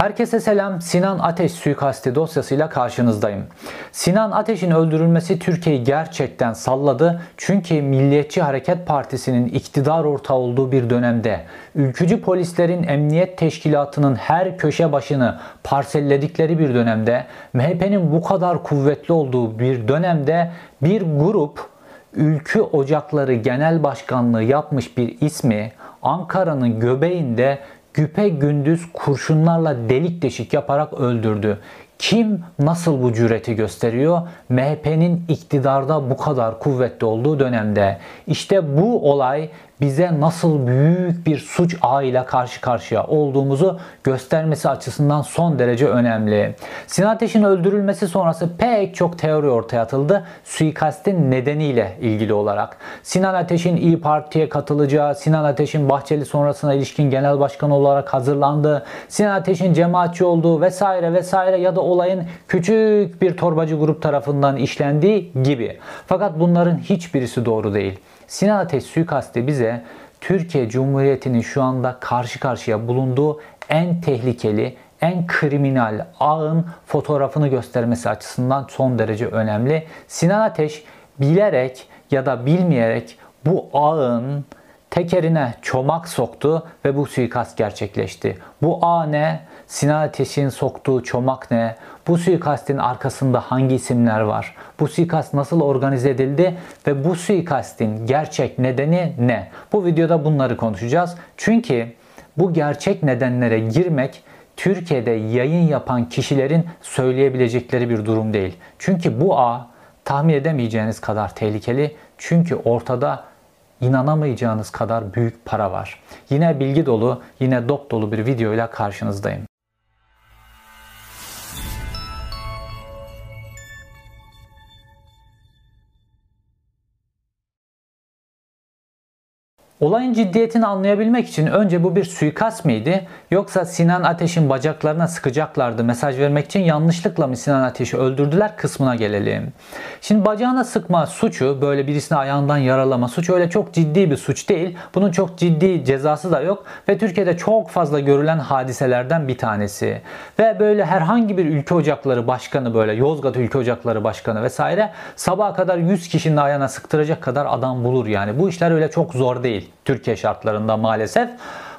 Herkese selam. Sinan Ateş suikasti dosyasıyla karşınızdayım. Sinan Ateş'in öldürülmesi Türkiye'yi gerçekten salladı. Çünkü Milliyetçi Hareket Partisi'nin iktidar ortağı olduğu bir dönemde ülkücü polislerin emniyet teşkilatının her köşe başını parselledikleri bir dönemde MHP'nin bu kadar kuvvetli olduğu bir dönemde bir grup Ülkü Ocakları Genel Başkanlığı yapmış bir ismi Ankara'nın göbeğinde güpe gündüz kurşunlarla delik deşik yaparak öldürdü. Kim nasıl bu cüreti gösteriyor? MHP'nin iktidarda bu kadar kuvvetli olduğu dönemde. İşte bu olay bize nasıl büyük bir suç ağıyla karşı karşıya olduğumuzu göstermesi açısından son derece önemli. Sinan Ateş'in öldürülmesi sonrası pek çok teori ortaya atıldı suikastin nedeniyle ilgili olarak. Sinan Ateş'in İyi Parti'ye katılacağı, Sinan Ateş'in Bahçeli sonrasına ilişkin genel başkan olarak hazırlandığı, Sinan Ateş'in cemaatçi olduğu vesaire vesaire ya da olayın küçük bir torbacı grup tarafından işlendiği gibi. Fakat bunların hiçbirisi doğru değil. Sinan Ateş suikasti bize Türkiye Cumhuriyeti'nin şu anda karşı karşıya bulunduğu en tehlikeli, en kriminal ağın fotoğrafını göstermesi açısından son derece önemli. Sinan Ateş bilerek ya da bilmeyerek bu ağın tekerine çomak soktu ve bu suikast gerçekleşti. Bu ağ ne? Sinan Ateş'in soktuğu çomak ne? Bu suikastin arkasında hangi isimler var? Bu suikast nasıl organize edildi ve bu suikastin gerçek nedeni ne? Bu videoda bunları konuşacağız. Çünkü bu gerçek nedenlere girmek Türkiye'de yayın yapan kişilerin söyleyebilecekleri bir durum değil. Çünkü bu ağ tahmin edemeyeceğiniz kadar tehlikeli. Çünkü ortada inanamayacağınız kadar büyük para var. Yine bilgi dolu, yine dop dolu bir videoyla karşınızdayım. Olayın ciddiyetini anlayabilmek için önce bu bir suikast mıydı yoksa Sinan Ateş'in bacaklarına sıkacaklardı mesaj vermek için yanlışlıkla mı Sinan Ateş'i öldürdüler kısmına gelelim. Şimdi bacağına sıkma suçu böyle birisini ayağından yaralama suçu öyle çok ciddi bir suç değil. Bunun çok ciddi cezası da yok ve Türkiye'de çok fazla görülen hadiselerden bir tanesi. Ve böyle herhangi bir ülke ocakları başkanı böyle Yozgat ülke ocakları başkanı vesaire sabaha kadar 100 kişinin ayağına sıktıracak kadar adam bulur yani. Bu işler öyle çok zor değil. Türkiye şartlarında maalesef.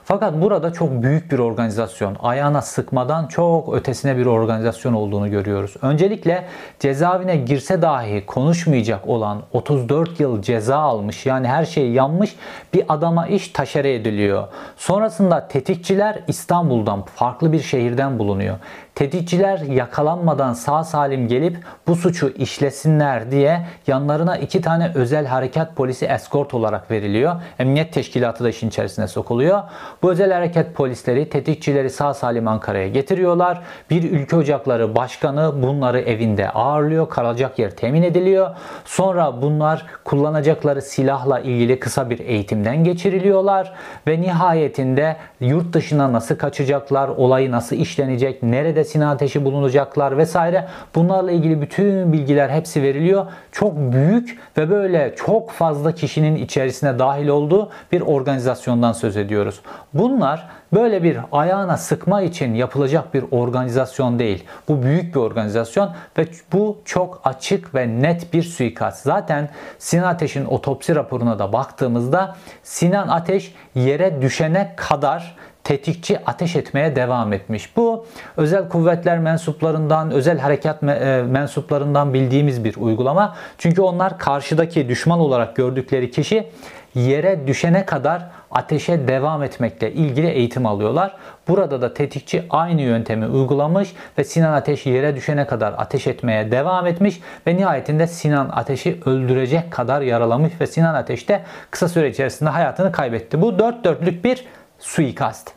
Fakat burada çok büyük bir organizasyon, ayağına sıkmadan çok ötesine bir organizasyon olduğunu görüyoruz. Öncelikle cezaevine girse dahi konuşmayacak olan 34 yıl ceza almış yani her şey yanmış bir adama iş taşere ediliyor. Sonrasında tetikçiler İstanbul'dan farklı bir şehirden bulunuyor. Tetikçiler yakalanmadan sağ salim gelip bu suçu işlesinler diye yanlarına iki tane özel harekat polisi eskort olarak veriliyor. Emniyet teşkilatı da işin içerisine sokuluyor. Bu özel hareket polisleri tetikçileri sağ salim Ankara'ya getiriyorlar. Bir ülke ocakları başkanı bunları evinde ağırlıyor. Kalacak yer temin ediliyor. Sonra bunlar kullanacakları silahla ilgili kısa bir eğitimden geçiriliyorlar ve nihayetinde yurt dışına nasıl kaçacaklar, olayı nasıl işlenecek, nerede silah ateşi bulunacaklar vesaire bunlarla ilgili bütün bilgiler hepsi veriliyor. Çok büyük ve böyle çok fazla kişinin içerisine dahil olduğu bir organizasyondan söz ediyoruz. Bunlar böyle bir ayağına sıkma için yapılacak bir organizasyon değil. Bu büyük bir organizasyon ve bu çok açık ve net bir suikast. Zaten Sinan Ateş'in otopsi raporuna da baktığımızda Sinan Ateş yere düşene kadar tetikçi ateş etmeye devam etmiş. Bu özel kuvvetler mensuplarından, özel harekat e, mensuplarından bildiğimiz bir uygulama. Çünkü onlar karşıdaki düşman olarak gördükleri kişi yere düşene kadar ateşe devam etmekle ilgili eğitim alıyorlar. Burada da tetikçi aynı yöntemi uygulamış ve Sinan Ateş yere düşene kadar ateş etmeye devam etmiş ve nihayetinde Sinan Ateş'i öldürecek kadar yaralamış ve Sinan Ateş de kısa süre içerisinde hayatını kaybetti. Bu dört dörtlük bir suikast.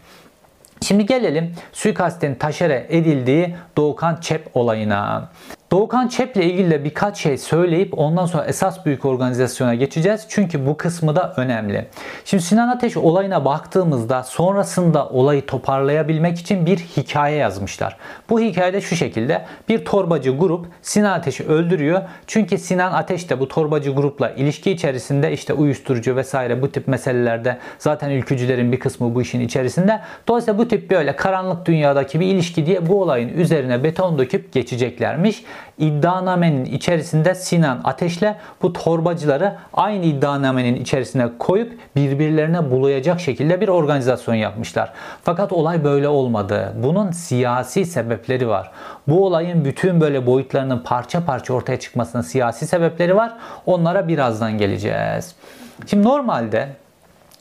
Şimdi gelelim suikastin taşere edildiği Doğukan Çep olayına. Doğukan Çep'le ilgili de birkaç şey söyleyip ondan sonra esas büyük organizasyona geçeceğiz. Çünkü bu kısmı da önemli. Şimdi Sinan Ateş olayına baktığımızda sonrasında olayı toparlayabilmek için bir hikaye yazmışlar. Bu hikayede şu şekilde bir torbacı grup Sinan Ateş'i öldürüyor. Çünkü Sinan Ateş de bu torbacı grupla ilişki içerisinde işte uyuşturucu vesaire bu tip meselelerde zaten ülkücülerin bir kısmı bu işin içerisinde. Dolayısıyla bu tip böyle karanlık dünyadaki bir ilişki diye bu olayın üzerine beton döküp geçeceklermiş iddianamenin içerisinde Sinan Ateş'le bu torbacıları aynı iddianamenin içerisine koyup birbirlerine bulayacak şekilde bir organizasyon yapmışlar. Fakat olay böyle olmadı. Bunun siyasi sebepleri var. Bu olayın bütün böyle boyutlarının parça parça ortaya çıkmasının siyasi sebepleri var. Onlara birazdan geleceğiz. Şimdi normalde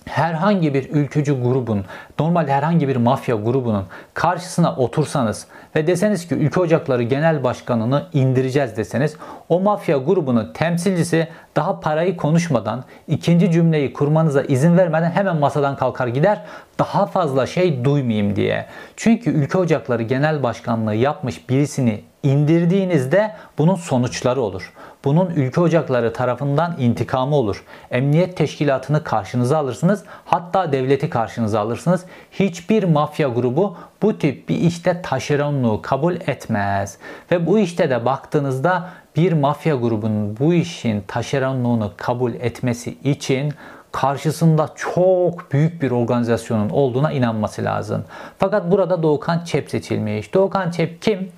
herhangi bir ülkücü grubun, normal herhangi bir mafya grubunun karşısına otursanız ve deseniz ki Ülke Ocakları Genel Başkanı'nı indireceğiz deseniz o mafya grubunun temsilcisi daha parayı konuşmadan ikinci cümleyi kurmanıza izin vermeden hemen masadan kalkar gider daha fazla şey duymayayım diye. Çünkü Ülke Ocakları Genel Başkanlığı yapmış birisini indirdiğinizde bunun sonuçları olur. Bunun ülke ocakları tarafından intikamı olur. Emniyet teşkilatını karşınıza alırsınız. Hatta devleti karşınıza alırsınız. Hiçbir mafya grubu bu tip bir işte taşeronluğu kabul etmez. Ve bu işte de baktığınızda bir mafya grubunun bu işin taşeronluğunu kabul etmesi için karşısında çok büyük bir organizasyonun olduğuna inanması lazım. Fakat burada Doğukan Çep seçilmiş. Doğukan Çep kim?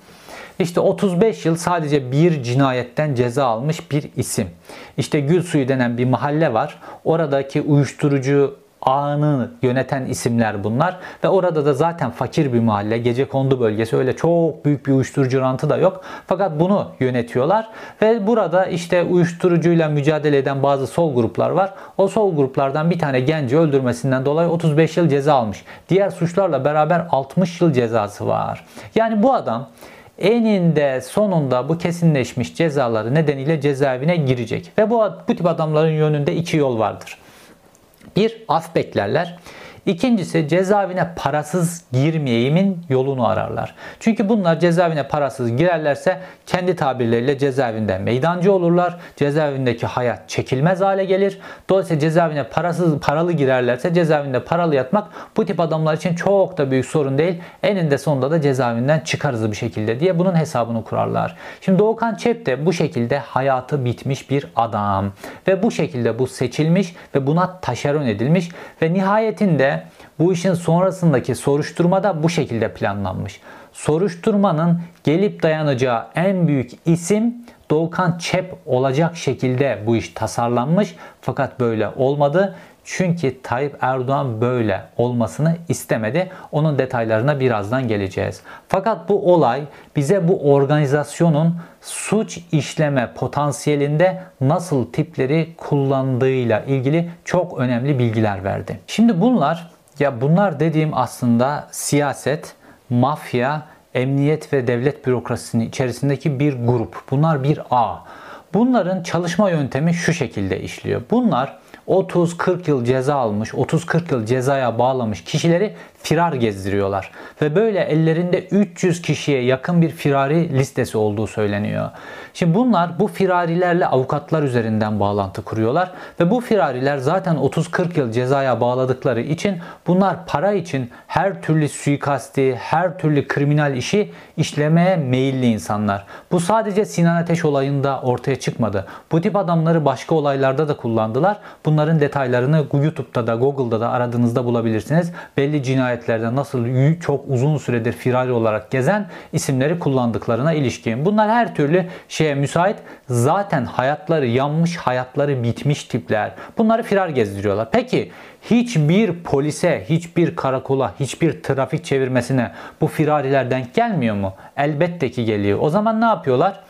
İşte 35 yıl sadece bir cinayetten ceza almış bir isim. İşte Gülsuyu denen bir mahalle var. Oradaki uyuşturucu ağını yöneten isimler bunlar. Ve orada da zaten fakir bir mahalle gece kondu bölgesi öyle çok büyük bir uyuşturucu rantı da yok. Fakat bunu yönetiyorlar. Ve burada işte uyuşturucuyla mücadele eden bazı sol gruplar var. O sol gruplardan bir tane genci öldürmesinden dolayı 35 yıl ceza almış. Diğer suçlarla beraber 60 yıl cezası var. Yani bu adam eninde sonunda bu kesinleşmiş cezaları nedeniyle cezaevine girecek. Ve bu, bu tip adamların yönünde iki yol vardır. Bir, af beklerler. İkincisi cezaevine parasız girmeyeyimin yolunu ararlar. Çünkü bunlar cezaevine parasız girerlerse kendi tabirleriyle cezaevinde meydancı olurlar. Cezaevindeki hayat çekilmez hale gelir. Dolayısıyla cezaevine parasız paralı girerlerse cezaevinde paralı yatmak bu tip adamlar için çok da büyük sorun değil. Eninde sonunda da cezaevinden çıkarız bir şekilde diye bunun hesabını kurarlar. Şimdi Doğukan Çep de bu şekilde hayatı bitmiş bir adam. Ve bu şekilde bu seçilmiş ve buna taşeron edilmiş ve nihayetinde bu işin sonrasındaki soruşturma da bu şekilde planlanmış. Soruşturmanın gelip dayanacağı en büyük isim Doğukan Çep olacak şekilde bu iş tasarlanmış fakat böyle olmadı. Çünkü Tayyip Erdoğan böyle olmasını istemedi. Onun detaylarına birazdan geleceğiz. Fakat bu olay bize bu organizasyonun suç işleme potansiyelinde nasıl tipleri kullandığıyla ilgili çok önemli bilgiler verdi. Şimdi bunlar ya bunlar dediğim aslında siyaset, mafya, emniyet ve devlet bürokrasisinin içerisindeki bir grup. Bunlar bir ağ. Bunların çalışma yöntemi şu şekilde işliyor. Bunlar 30-40 yıl ceza almış, 30-40 yıl cezaya bağlamış kişileri firar gezdiriyorlar. Ve böyle ellerinde 300 kişiye yakın bir firari listesi olduğu söyleniyor. Şimdi bunlar bu firarilerle avukatlar üzerinden bağlantı kuruyorlar ve bu firariler zaten 30-40 yıl cezaya bağladıkları için bunlar para için her türlü suikasti, her türlü kriminal işi işlemeye meyilli insanlar. Bu sadece Sinan Ateş olayında ortaya çıkmadı. Bu tip adamları başka olaylarda da kullandılar. Bunların detaylarını YouTube'da da Google'da da aradığınızda bulabilirsiniz. Belli cinayetlerde nasıl çok uzun süredir firari olarak gezen isimleri kullandıklarına ilişkin. Bunlar her türlü şey şeye müsait zaten hayatları yanmış, hayatları bitmiş tipler. Bunları firar gezdiriyorlar. Peki hiçbir polise, hiçbir karakola, hiçbir trafik çevirmesine bu firariler denk gelmiyor mu? Elbette ki geliyor. O zaman ne yapıyorlar?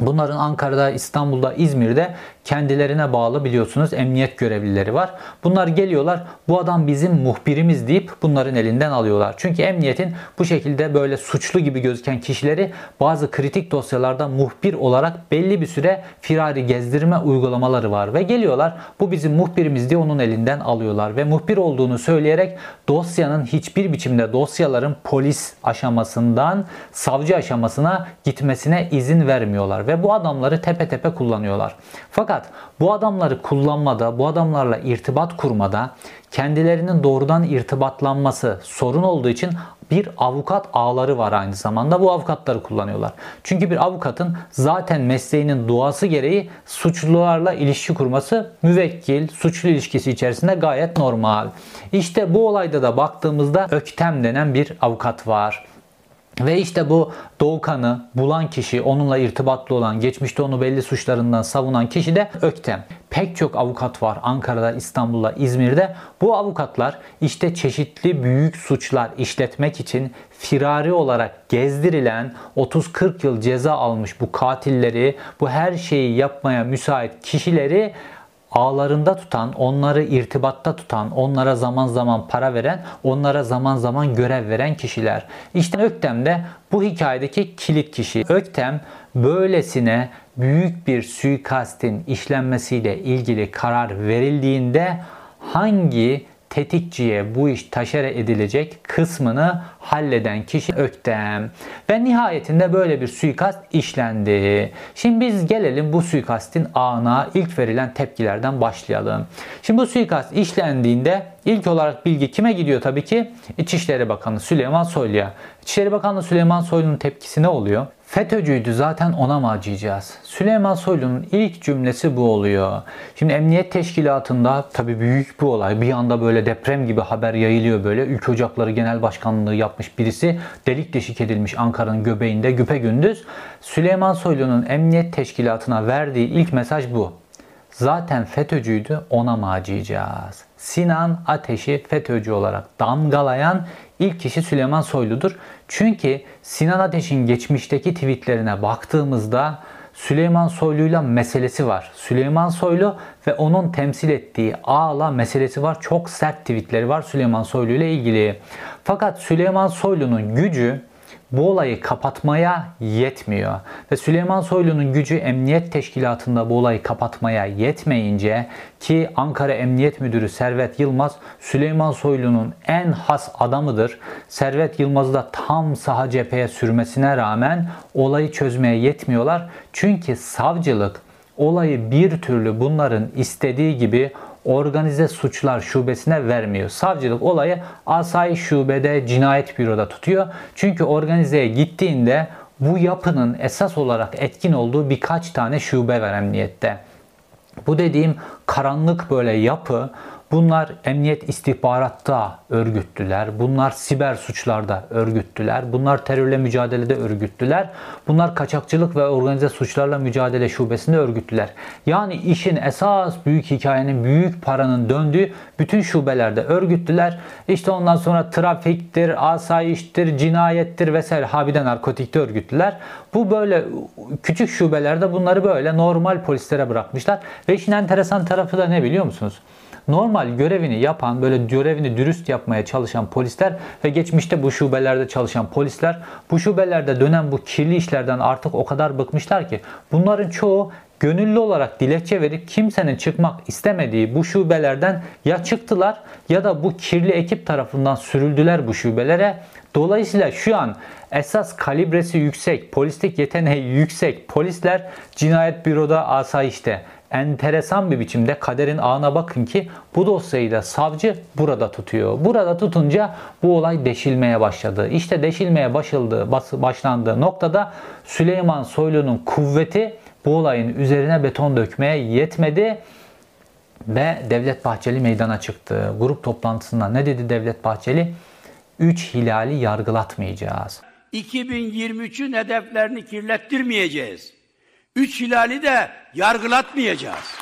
Bunların Ankara'da, İstanbul'da, İzmir'de kendilerine bağlı biliyorsunuz emniyet görevlileri var. Bunlar geliyorlar bu adam bizim muhbirimiz deyip bunların elinden alıyorlar. Çünkü emniyetin bu şekilde böyle suçlu gibi gözüken kişileri bazı kritik dosyalarda muhbir olarak belli bir süre firari gezdirme uygulamaları var ve geliyorlar bu bizim muhbirimiz diye onun elinden alıyorlar ve muhbir olduğunu söyleyerek dosyanın hiçbir biçimde dosyaların polis aşamasından savcı aşamasına gitmesine izin vermiyorlar ve bu adamları tepe tepe kullanıyorlar. Fakat bu adamları kullanmada, bu adamlarla irtibat kurmada kendilerinin doğrudan irtibatlanması sorun olduğu için bir avukat ağları var aynı zamanda. Bu avukatları kullanıyorlar. Çünkü bir avukatın zaten mesleğinin doğası gereği suçlularla ilişki kurması müvekkil, suçlu ilişkisi içerisinde gayet normal. İşte bu olayda da baktığımızda Öktem denen bir avukat var. Ve işte bu Doğukan'ı bulan kişi, onunla irtibatlı olan, geçmişte onu belli suçlarından savunan kişi de Öktem. Pek çok avukat var Ankara'da, İstanbul'da, İzmir'de. Bu avukatlar işte çeşitli büyük suçlar işletmek için firari olarak gezdirilen 30-40 yıl ceza almış bu katilleri, bu her şeyi yapmaya müsait kişileri ağlarında tutan, onları irtibatta tutan, onlara zaman zaman para veren, onlara zaman zaman görev veren kişiler. İşte Öktem de bu hikayedeki kilit kişi. Öktem böylesine büyük bir suikastin işlenmesiyle ilgili karar verildiğinde hangi tetikçiye bu iş taşere edilecek kısmını halleden kişi Öktem. Ve nihayetinde böyle bir suikast işlendi. Şimdi biz gelelim bu suikastin ana ilk verilen tepkilerden başlayalım. Şimdi bu suikast işlendiğinde ilk olarak bilgi kime gidiyor tabii ki? İçişleri Bakanı Süleyman Soylu'ya. İçişleri Bakanı Süleyman Soylu'nun tepkisi ne oluyor? FETÖ'cüydü zaten ona mı acıyacağız? Süleyman Soylu'nun ilk cümlesi bu oluyor. Şimdi emniyet teşkilatında tabii büyük bir olay. Bir anda böyle deprem gibi haber yayılıyor böyle. Ülke Ocakları Genel Başkanlığı yapmış birisi delik deşik edilmiş Ankara'nın göbeğinde güpe gündüz. Süleyman Soylu'nun emniyet teşkilatına verdiği ilk mesaj bu. Zaten FETÖ'cüydü ona mı acıyacağız? Sinan Ateş'i FETÖ'cü olarak damgalayan ilk kişi Süleyman Soylu'dur. Çünkü Sinan Ateş'in geçmişteki tweetlerine baktığımızda Süleyman Soylu'yla meselesi var. Süleyman Soylu ve onun temsil ettiği ağla meselesi var. Çok sert tweetleri var Süleyman Soylu ile ilgili. Fakat Süleyman Soylu'nun gücü bu olayı kapatmaya yetmiyor. Ve Süleyman Soylu'nun gücü emniyet teşkilatında bu olayı kapatmaya yetmeyince ki Ankara Emniyet Müdürü Servet Yılmaz Süleyman Soylu'nun en has adamıdır. Servet Yılmaz'ı da tam saha cepheye sürmesine rağmen olayı çözmeye yetmiyorlar. Çünkü savcılık olayı bir türlü bunların istediği gibi organize suçlar şubesine vermiyor. Savcılık olayı asayiş şubede cinayet büroda tutuyor. Çünkü organizeye gittiğinde bu yapının esas olarak etkin olduğu birkaç tane şube var emniyette. Bu dediğim karanlık böyle yapı Bunlar emniyet istihbaratta örgütlüler. Bunlar siber suçlarda örgütlüler. Bunlar terörle mücadelede örgütlüler. Bunlar kaçakçılık ve organize suçlarla mücadele şubesinde örgütlüler. Yani işin esas büyük hikayenin, büyük paranın döndüğü bütün şubelerde örgütlüler. İşte ondan sonra trafiktir, asayiştir, cinayettir vesaire habide narkotikte örgütlüler. Bu böyle küçük şubelerde bunları böyle normal polislere bırakmışlar. Ve işin enteresan tarafı da ne biliyor musunuz? Normal görevini yapan, böyle görevini dürüst yapmaya çalışan polisler ve geçmişte bu şubelerde çalışan polisler bu şubelerde dönen bu kirli işlerden artık o kadar bıkmışlar ki bunların çoğu gönüllü olarak dilekçe verip kimsenin çıkmak istemediği bu şubelerden ya çıktılar ya da bu kirli ekip tarafından sürüldüler bu şubelere. Dolayısıyla şu an esas kalibresi yüksek, polislik yeteneği yüksek polisler cinayet büroda asayişte enteresan bir biçimde kaderin ağına bakın ki bu dosyayı da savcı burada tutuyor. Burada tutunca bu olay deşilmeye başladı. İşte deşilmeye başladığı, başlandığı noktada Süleyman Soylu'nun kuvveti bu olayın üzerine beton dökmeye yetmedi ve Devlet Bahçeli meydana çıktı. Grup toplantısında ne dedi Devlet Bahçeli? 3 hilali yargılatmayacağız. 2023'ün hedeflerini kirlettirmeyeceğiz. Üç hilali de yargılatmayacağız.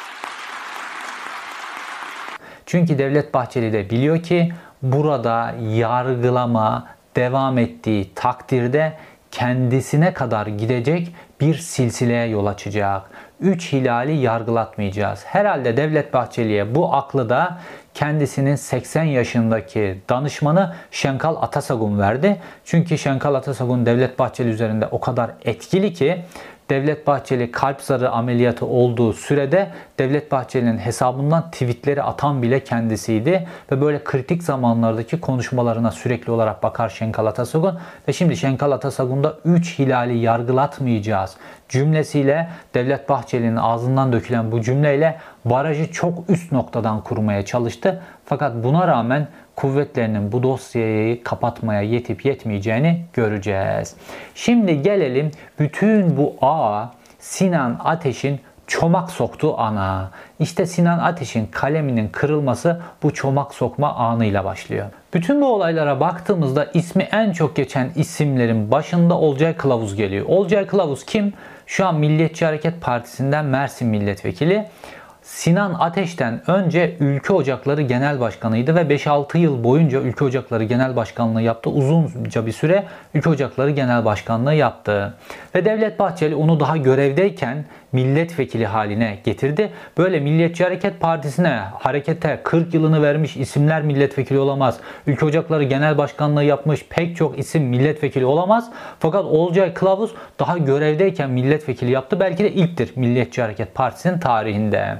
Çünkü Devlet Bahçeli de biliyor ki burada yargılama devam ettiği takdirde kendisine kadar gidecek bir silsileye yol açacak. Üç hilali yargılatmayacağız. Herhalde Devlet Bahçeli'ye bu aklı da kendisinin 80 yaşındaki danışmanı Şenkal Atasagun verdi. Çünkü Şenkal Atasagun Devlet Bahçeli üzerinde o kadar etkili ki Devlet Bahçeli kalp zarı ameliyatı olduğu sürede Devlet Bahçeli'nin hesabından tweetleri atan bile kendisiydi. Ve böyle kritik zamanlardaki konuşmalarına sürekli olarak bakar Şenkal Atasagun. Ve şimdi Şenkal Atasagun'da 3 hilali yargılatmayacağız cümlesiyle Devlet Bahçeli'nin ağzından dökülen bu cümleyle barajı çok üst noktadan kurmaya çalıştı. Fakat buna rağmen kuvvetlerinin bu dosyayı kapatmaya yetip yetmeyeceğini göreceğiz. Şimdi gelelim bütün bu ağa Sinan Ateş'in çomak soktuğu ana. İşte Sinan Ateş'in kaleminin kırılması bu çomak sokma anıyla başlıyor. Bütün bu olaylara baktığımızda ismi en çok geçen isimlerin başında Olcay Kılavuz geliyor. Olcay Kılavuz kim? Şu an Milliyetçi Hareket Partisi'nden Mersin Milletvekili. Sinan Ateş'ten önce Ülke Ocakları Genel Başkanıydı ve 5-6 yıl boyunca Ülke Ocakları Genel Başkanlığı yaptı. Uzunca bir süre Ülke Ocakları Genel Başkanlığı yaptı. Ve Devlet Bahçeli onu daha görevdeyken milletvekili haline getirdi. Böyle Milliyetçi Hareket Partisi'ne harekete 40 yılını vermiş isimler milletvekili olamaz. Ülke Ocakları Genel Başkanlığı yapmış pek çok isim milletvekili olamaz. Fakat Olcay Kılavuz daha görevdeyken milletvekili yaptı. Belki de ilktir Milliyetçi Hareket Partisi'nin tarihinde.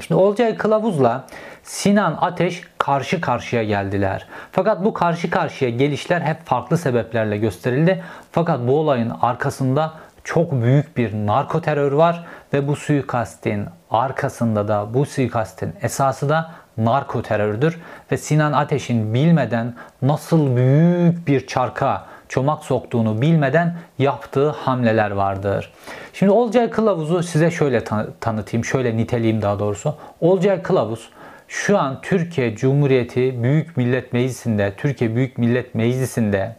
Şimdi Olcay Kılavuz'la Sinan Ateş karşı karşıya geldiler. Fakat bu karşı karşıya gelişler hep farklı sebeplerle gösterildi. Fakat bu olayın arkasında çok büyük bir narko terör var ve bu suikastin arkasında da bu suikastin esası da narko terördür ve Sinan Ateş'in bilmeden nasıl büyük bir çarka çomak soktuğunu bilmeden yaptığı hamleler vardır. Şimdi Olcay Kılavuz'u size şöyle tanıtayım, şöyle niteleyeyim daha doğrusu. Olcay Kılavuz şu an Türkiye Cumhuriyeti Büyük Millet Meclisi'nde, Türkiye Büyük Millet Meclisi'nde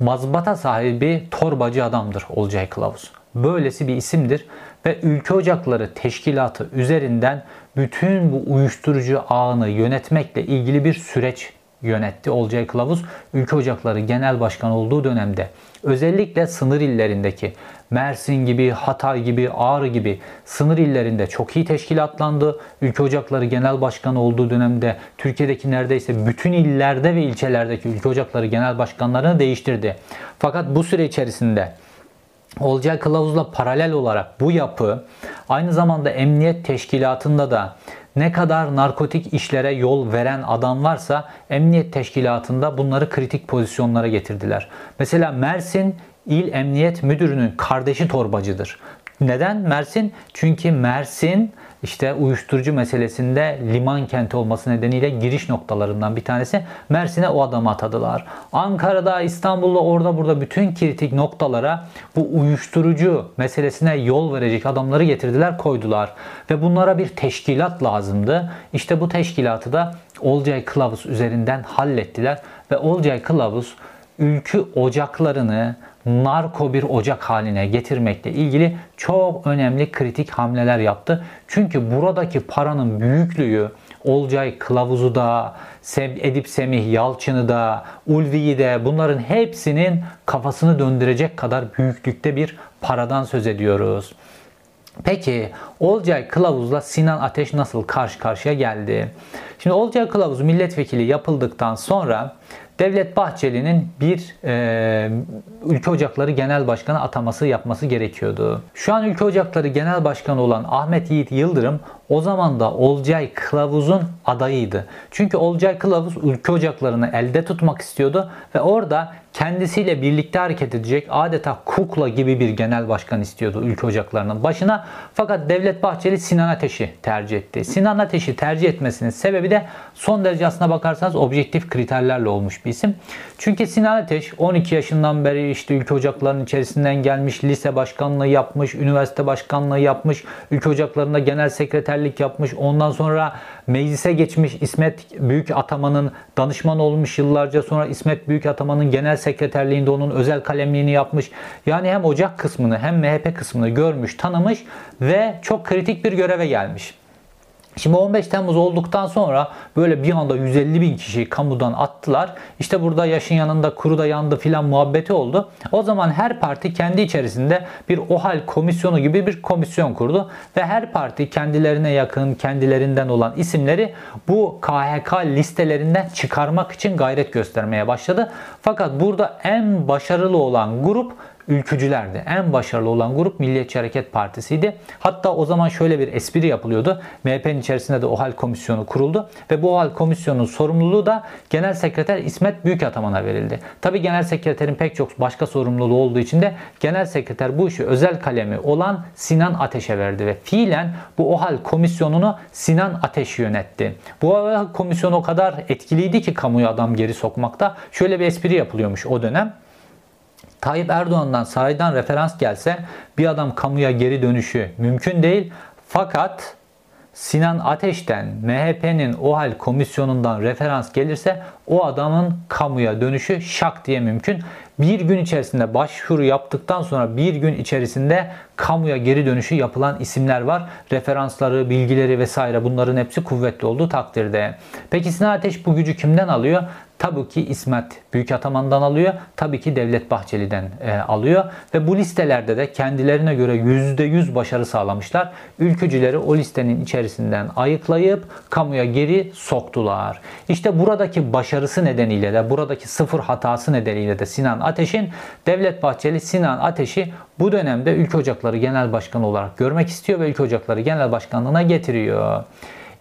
mazbata sahibi torbacı adamdır Olcay Kılavuz. Böylesi bir isimdir ve Ülke Ocakları Teşkilatı üzerinden bütün bu uyuşturucu ağını yönetmekle ilgili bir süreç yönetti Olcay Kılavuz. Ülke Ocakları Genel Başkan olduğu dönemde özellikle sınır illerindeki Mersin gibi, Hatay gibi, Ağrı gibi sınır illerinde çok iyi teşkilatlandı. Ülke Ocakları Genel Başkanı olduğu dönemde Türkiye'deki neredeyse bütün illerde ve ilçelerdeki Ülke Ocakları Genel Başkanlarını değiştirdi. Fakat bu süre içerisinde Olcay Kılavuz'la paralel olarak bu yapı aynı zamanda emniyet teşkilatında da ne kadar narkotik işlere yol veren adam varsa emniyet teşkilatında bunları kritik pozisyonlara getirdiler. Mesela Mersin İl Emniyet Müdürü'nün kardeşi torbacıdır. Neden Mersin? Çünkü Mersin işte uyuşturucu meselesinde liman kenti olması nedeniyle giriş noktalarından bir tanesi. Mersin'e o adamı atadılar. Ankara'da, İstanbul'da orada burada bütün kritik noktalara bu uyuşturucu meselesine yol verecek adamları getirdiler koydular. Ve bunlara bir teşkilat lazımdı. İşte bu teşkilatı da Olcay Kılavuz üzerinden hallettiler. Ve Olcay Kılavuz ülkü ocaklarını narko bir ocak haline getirmekle ilgili çok önemli kritik hamleler yaptı. Çünkü buradaki paranın büyüklüğü Olcay Kılavuz'u da, Edip Semih Yalçın'ı da, Ulvi'yi de bunların hepsinin kafasını döndürecek kadar büyüklükte bir paradan söz ediyoruz. Peki Olcay Kılavuz'la Sinan Ateş nasıl karşı karşıya geldi? Şimdi Olcay Kılavuz milletvekili yapıldıktan sonra Devlet Bahçeli'nin bir e, Ülke Ocakları Genel Başkanı ataması yapması gerekiyordu. Şu an Ülke Ocakları Genel Başkanı olan Ahmet Yiğit Yıldırım o zaman da Olcay Kılavuz'un adayıydı. Çünkü Olcay Kılavuz ülke ocaklarını elde tutmak istiyordu ve orada kendisiyle birlikte hareket edecek adeta kukla gibi bir genel başkan istiyordu ülke ocaklarının başına. Fakat Devlet Bahçeli Sinan Ateş'i tercih etti. Sinan Ateş'i tercih etmesinin sebebi de son derece aslına bakarsanız objektif kriterlerle olmuş bir isim. Çünkü Sinan Ateş 12 yaşından beri işte ülke ocaklarının içerisinden gelmiş, lise başkanlığı yapmış, üniversite başkanlığı yapmış, ülke ocaklarında genel sekreter sekreterlik yapmış. Ondan sonra meclise geçmiş İsmet Büyük Ataman'ın danışman olmuş yıllarca sonra İsmet Büyük Ataman'ın genel sekreterliğinde onun özel kalemliğini yapmış. Yani hem Ocak kısmını hem MHP kısmını görmüş, tanımış ve çok kritik bir göreve gelmiş. Şimdi 15 Temmuz olduktan sonra böyle bir anda 150 bin kişiyi kamudan attılar. İşte burada yaşın yanında kuru da yandı filan muhabbeti oldu. O zaman her parti kendi içerisinde bir OHAL komisyonu gibi bir komisyon kurdu. Ve her parti kendilerine yakın, kendilerinden olan isimleri bu KHK listelerinden çıkarmak için gayret göstermeye başladı. Fakat burada en başarılı olan grup ülkücülerdi. En başarılı olan grup Milliyetçi Hareket Partisi'ydi. Hatta o zaman şöyle bir espri yapılıyordu. MHP'nin içerisinde de OHAL komisyonu kuruldu ve bu OHAL komisyonunun sorumluluğu da Genel Sekreter İsmet Büyükataman'a verildi. Tabi Genel Sekreterin pek çok başka sorumluluğu olduğu için de Genel Sekreter bu işi özel kalemi olan Sinan Ateş'e verdi ve fiilen bu OHAL komisyonunu Sinan Ateş yönetti. Bu OHAL komisyonu o kadar etkiliydi ki kamuya adam geri sokmakta. Şöyle bir espri yapılıyormuş o dönem. Tayyip Erdoğan'dan saraydan referans gelse bir adam kamuya geri dönüşü mümkün değil. Fakat Sinan Ateş'ten MHP'nin OHAL komisyonundan referans gelirse o adamın kamuya dönüşü şak diye mümkün. Bir gün içerisinde başvuru yaptıktan sonra bir gün içerisinde kamuya geri dönüşü yapılan isimler var. Referansları, bilgileri vesaire bunların hepsi kuvvetli olduğu takdirde. Peki Sinan Ateş bu gücü kimden alıyor? Tabii ki İsmet Büyük Ataman'dan alıyor. Tabii ki Devlet Bahçeli'den e, alıyor. Ve bu listelerde de kendilerine göre %100 başarı sağlamışlar. Ülkücüleri o listenin içerisinden ayıklayıp kamuya geri soktular. İşte buradaki başarısı nedeniyle de buradaki sıfır hatası nedeniyle de Sinan Ateş'in Devlet Bahçeli Sinan Ateş'i bu dönemde Ülke Ocakları Genel Başkanı olarak görmek istiyor ve Ülke Ocakları Genel Başkanlığına getiriyor.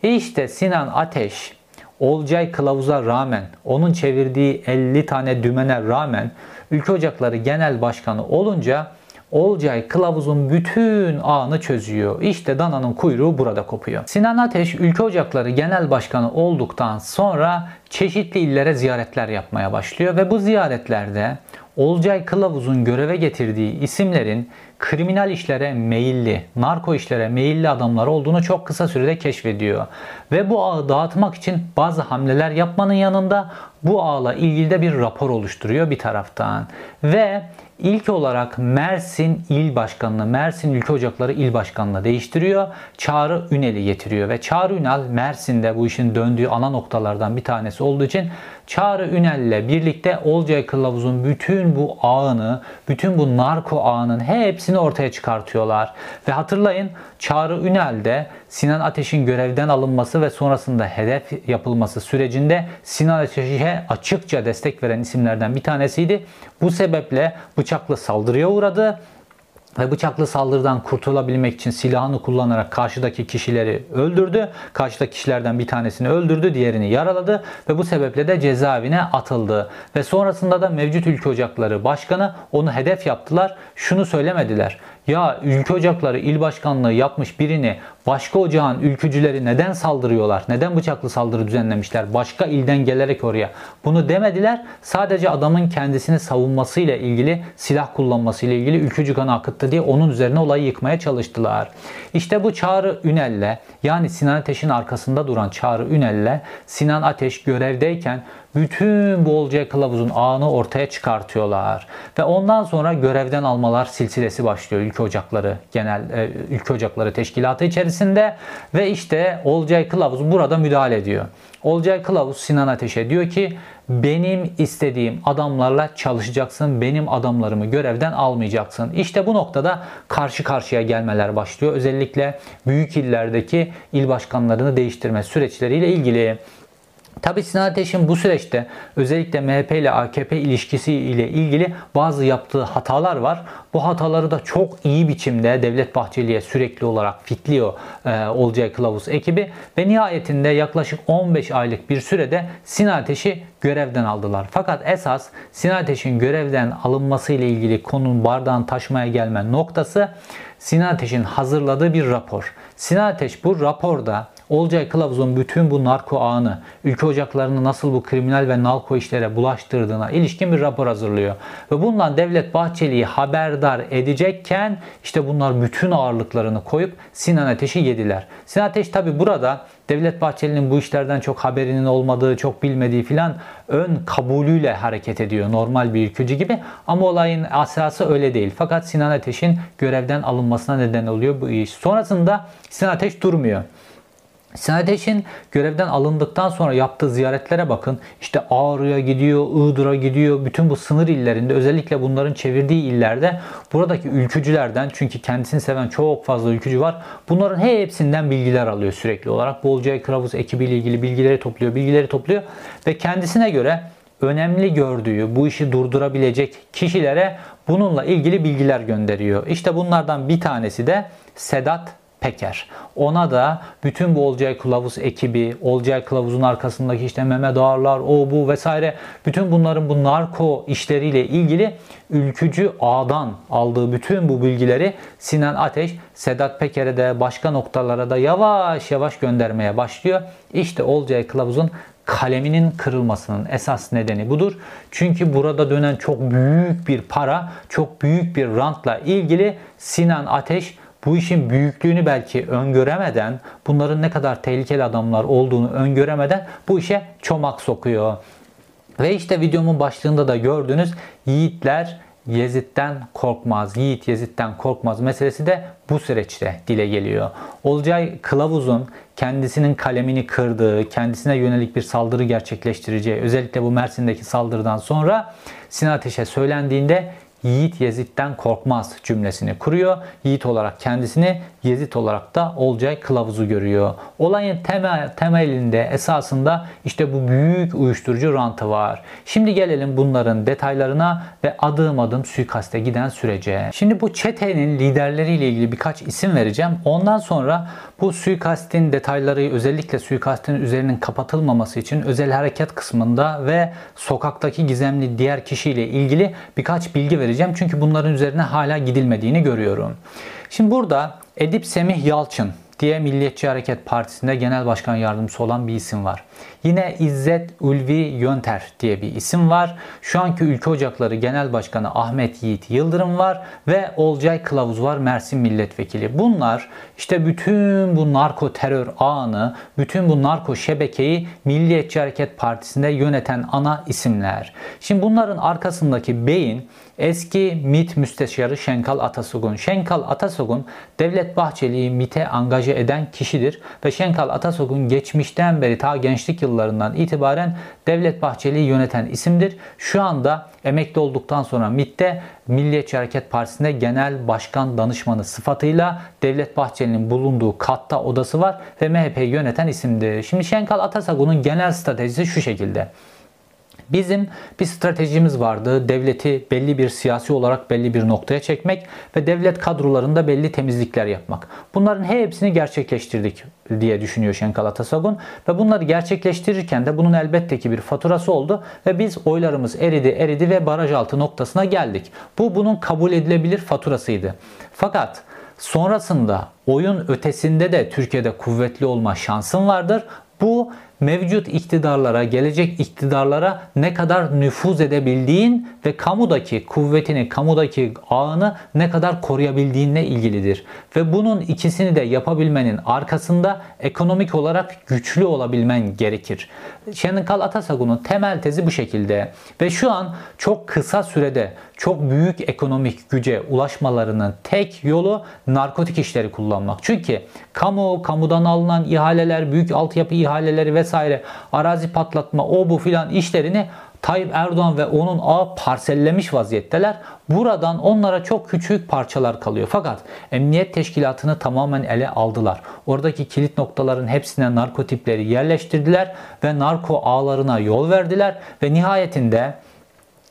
İşte Sinan Ateş Olcay Kılavuz'a rağmen, onun çevirdiği 50 tane dümene rağmen Ülke Ocakları Genel Başkanı olunca Olcay Kılavuz'un bütün ağını çözüyor. İşte dananın kuyruğu burada kopuyor. Sinan Ateş Ülke Ocakları Genel Başkanı olduktan sonra çeşitli illere ziyaretler yapmaya başlıyor ve bu ziyaretlerde Olcay Kılavuz'un göreve getirdiği isimlerin kriminal işlere meyilli, narko işlere meyilli adamlar olduğunu çok kısa sürede keşfediyor. Ve bu ağı dağıtmak için bazı hamleler yapmanın yanında bu ağla ilgili de bir rapor oluşturuyor bir taraftan. Ve İlk olarak Mersin İl Başkanlığı, Mersin Ülke Ocakları İl Başkanlığı değiştiriyor. Çağrı Ünel'i getiriyor ve Çağrı Ünal Mersin'de bu işin döndüğü ana noktalardan bir tanesi olduğu için Çağrı Ünel'le birlikte Olcay Kılavuz'un bütün bu ağını, bütün bu narko ağının hepsini ortaya çıkartıyorlar. Ve hatırlayın Çağrı Ünel'de Sinan Ateş'in görevden alınması ve sonrasında hedef yapılması sürecinde Sinan Ateş'e açıkça destek veren isimlerden bir tanesiydi. Bu sebeple bıçaklı saldırıya uğradı ve bıçaklı saldırıdan kurtulabilmek için silahını kullanarak karşıdaki kişileri öldürdü. Karşıdaki kişilerden bir tanesini öldürdü, diğerini yaraladı ve bu sebeple de cezaevine atıldı. Ve sonrasında da mevcut ülke ocakları başkanı onu hedef yaptılar. Şunu söylemediler. Ya ülke ocakları il başkanlığı yapmış birini başka ocağın ülkücüleri neden saldırıyorlar? Neden bıçaklı saldırı düzenlemişler? Başka ilden gelerek oraya. Bunu demediler. Sadece adamın kendisini savunmasıyla ilgili, silah kullanmasıyla ilgili ülkücü kanı akıttı diye onun üzerine olayı yıkmaya çalıştılar. İşte bu Çağrı Ünel'le yani Sinan Ateş'in arkasında duran Çağrı Ünel'le Sinan Ateş görevdeyken bütün bu Olcay Kılavuz'un ağını ortaya çıkartıyorlar. Ve ondan sonra görevden almalar silsilesi başlıyor ülke ocakları genel e, ülke ocakları teşkilatı içerisinde ve işte Olcay Kılavuz burada müdahale ediyor. Olcay Kılavuz Sinan Ateş'e diyor ki benim istediğim adamlarla çalışacaksın. Benim adamlarımı görevden almayacaksın. İşte bu noktada karşı karşıya gelmeler başlıyor. Özellikle büyük illerdeki il başkanlarını değiştirme süreçleriyle ilgili. Tabi Sinan Ateş'in bu süreçte özellikle MHP ile AKP ilişkisi ile ilgili bazı yaptığı hatalar var. Bu hataları da çok iyi biçimde Devlet Bahçeli'ye sürekli olarak fitliyor e, Olcay Kılavuz ekibi ve nihayetinde yaklaşık 15 aylık bir sürede Sinan Ateş'i görevden aldılar. Fakat esas Sinan Ateş'in görevden alınması ile ilgili konunun bardağın taşmaya gelme noktası Sinan Ateş'in hazırladığı bir rapor. Sinan Ateş bu raporda Olcay Kılavuz'un bütün bu narko ağını, ülke ocaklarını nasıl bu kriminal ve narko işlere bulaştırdığına ilişkin bir rapor hazırlıyor. Ve bundan Devlet Bahçeli'yi haberdar edecekken işte bunlar bütün ağırlıklarını koyup Sinan Ateş'i yediler. Sinan Ateş tabi burada Devlet Bahçeli'nin bu işlerden çok haberinin olmadığı, çok bilmediği filan ön kabulüyle hareket ediyor. Normal bir ülkücü gibi. Ama olayın asası öyle değil. Fakat Sinan Ateş'in görevden alınmasına neden oluyor bu iş. Sonrasında Sinan Ateş durmuyor. Sinan Ateş'in görevden alındıktan sonra yaptığı ziyaretlere bakın. İşte Ağrı'ya gidiyor, Iğdır'a gidiyor. Bütün bu sınır illerinde özellikle bunların çevirdiği illerde buradaki ülkücülerden çünkü kendisini seven çok fazla ülkücü var. Bunların hepsinden bilgiler alıyor sürekli olarak. Bolcay Kılavuz ekibiyle ilgili bilgileri topluyor, bilgileri topluyor ve kendisine göre önemli gördüğü bu işi durdurabilecek kişilere bununla ilgili bilgiler gönderiyor. İşte bunlardan bir tanesi de Sedat Peker. Ona da bütün bu Olcay Kılavuz ekibi, Olcay Kılavuz'un arkasındaki işte Mehmet Ağarlar, o bu vesaire bütün bunların bu narko işleriyle ilgili ülkücü ağdan aldığı bütün bu bilgileri Sinan Ateş, Sedat Peker'e de başka noktalara da yavaş yavaş göndermeye başlıyor. İşte Olcay Kılavuz'un kaleminin kırılmasının esas nedeni budur. Çünkü burada dönen çok büyük bir para, çok büyük bir rantla ilgili Sinan Ateş bu işin büyüklüğünü belki öngöremeden, bunların ne kadar tehlikeli adamlar olduğunu öngöremeden bu işe çomak sokuyor. Ve işte videomun başlığında da gördüğünüz yiğitler Yezid'den korkmaz, Yiğit Yezid'den korkmaz meselesi de bu süreçte dile geliyor. Olcay Kılavuz'un kendisinin kalemini kırdığı, kendisine yönelik bir saldırı gerçekleştireceği, özellikle bu Mersin'deki saldırıdan sonra Sinan Ateş'e söylendiğinde Yiğit Yezid'den korkmaz cümlesini kuruyor. Yiğit olarak kendisini, Yezid olarak da Olcay Kılavuz'u görüyor. Olayın temel, temelinde esasında işte bu büyük uyuşturucu rantı var. Şimdi gelelim bunların detaylarına ve adım adım suikaste giden sürece. Şimdi bu çetenin liderleriyle ilgili birkaç isim vereceğim. Ondan sonra bu suikastin detayları özellikle suikastin üzerinin kapatılmaması için özel hareket kısmında ve sokaktaki gizemli diğer kişiyle ilgili birkaç bilgi vereceğim. Çünkü bunların üzerine hala gidilmediğini görüyorum. Şimdi burada Edip Semih Yalçın diye Milliyetçi Hareket Partisi'nde genel başkan yardımcısı olan bir isim var. Yine İzzet Ulvi Yönter diye bir isim var. Şu anki Ülke Ocakları Genel Başkanı Ahmet Yiğit Yıldırım var ve Olcay Kılavuz var Mersin Milletvekili. Bunlar işte bütün bu narko terör ağını, bütün bu narko şebekeyi Milliyetçi Hareket Partisi'nde yöneten ana isimler. Şimdi bunların arkasındaki beyin eski MİT müsteşarı Şenkal Atasogun. Şenkal Atasogun Devlet Bahçeli'yi MİT'e angaje eden kişidir ve Şenkal Atasogun geçmişten beri ta gençlik yıllarından itibaren Devlet Bahçeli'yi yöneten isimdir. Şu anda emekli olduktan sonra MİT'te Milliyetçi Hareket Partisi'nde genel başkan danışmanı sıfatıyla Devlet Bahçeli'nin bulunduğu katta odası var ve MHP'yi yöneten isimdir. Şimdi Şenkal Atasagun'un genel stratejisi şu şekilde. Bizim bir stratejimiz vardı. Devleti belli bir siyasi olarak belli bir noktaya çekmek ve devlet kadrolarında belli temizlikler yapmak. Bunların hepsini gerçekleştirdik diye düşünüyor Şenkal Atasagun ve bunları gerçekleştirirken de bunun elbette ki bir faturası oldu ve biz oylarımız eridi eridi ve baraj altı noktasına geldik. Bu bunun kabul edilebilir faturasıydı. Fakat sonrasında oyun ötesinde de Türkiye'de kuvvetli olma şansın vardır. Bu mevcut iktidarlara, gelecek iktidarlara ne kadar nüfuz edebildiğin ve kamudaki kuvvetini, kamudaki ağını ne kadar koruyabildiğinle ilgilidir. Ve bunun ikisini de yapabilmenin arkasında ekonomik olarak güçlü olabilmen gerekir. Şenikal Atasagun'un temel tezi bu şekilde. Ve şu an çok kısa sürede çok büyük ekonomik güce ulaşmalarının tek yolu narkotik işleri kullanmak. Çünkü kamu, kamudan alınan ihaleler, büyük altyapı ihaleleri vesaire, arazi patlatma, o bu filan işlerini Tayyip Erdoğan ve onun ağı parsellemiş vaziyetteler. Buradan onlara çok küçük parçalar kalıyor. Fakat emniyet teşkilatını tamamen ele aldılar. Oradaki kilit noktaların hepsine narkotipleri yerleştirdiler ve narko ağlarına yol verdiler ve nihayetinde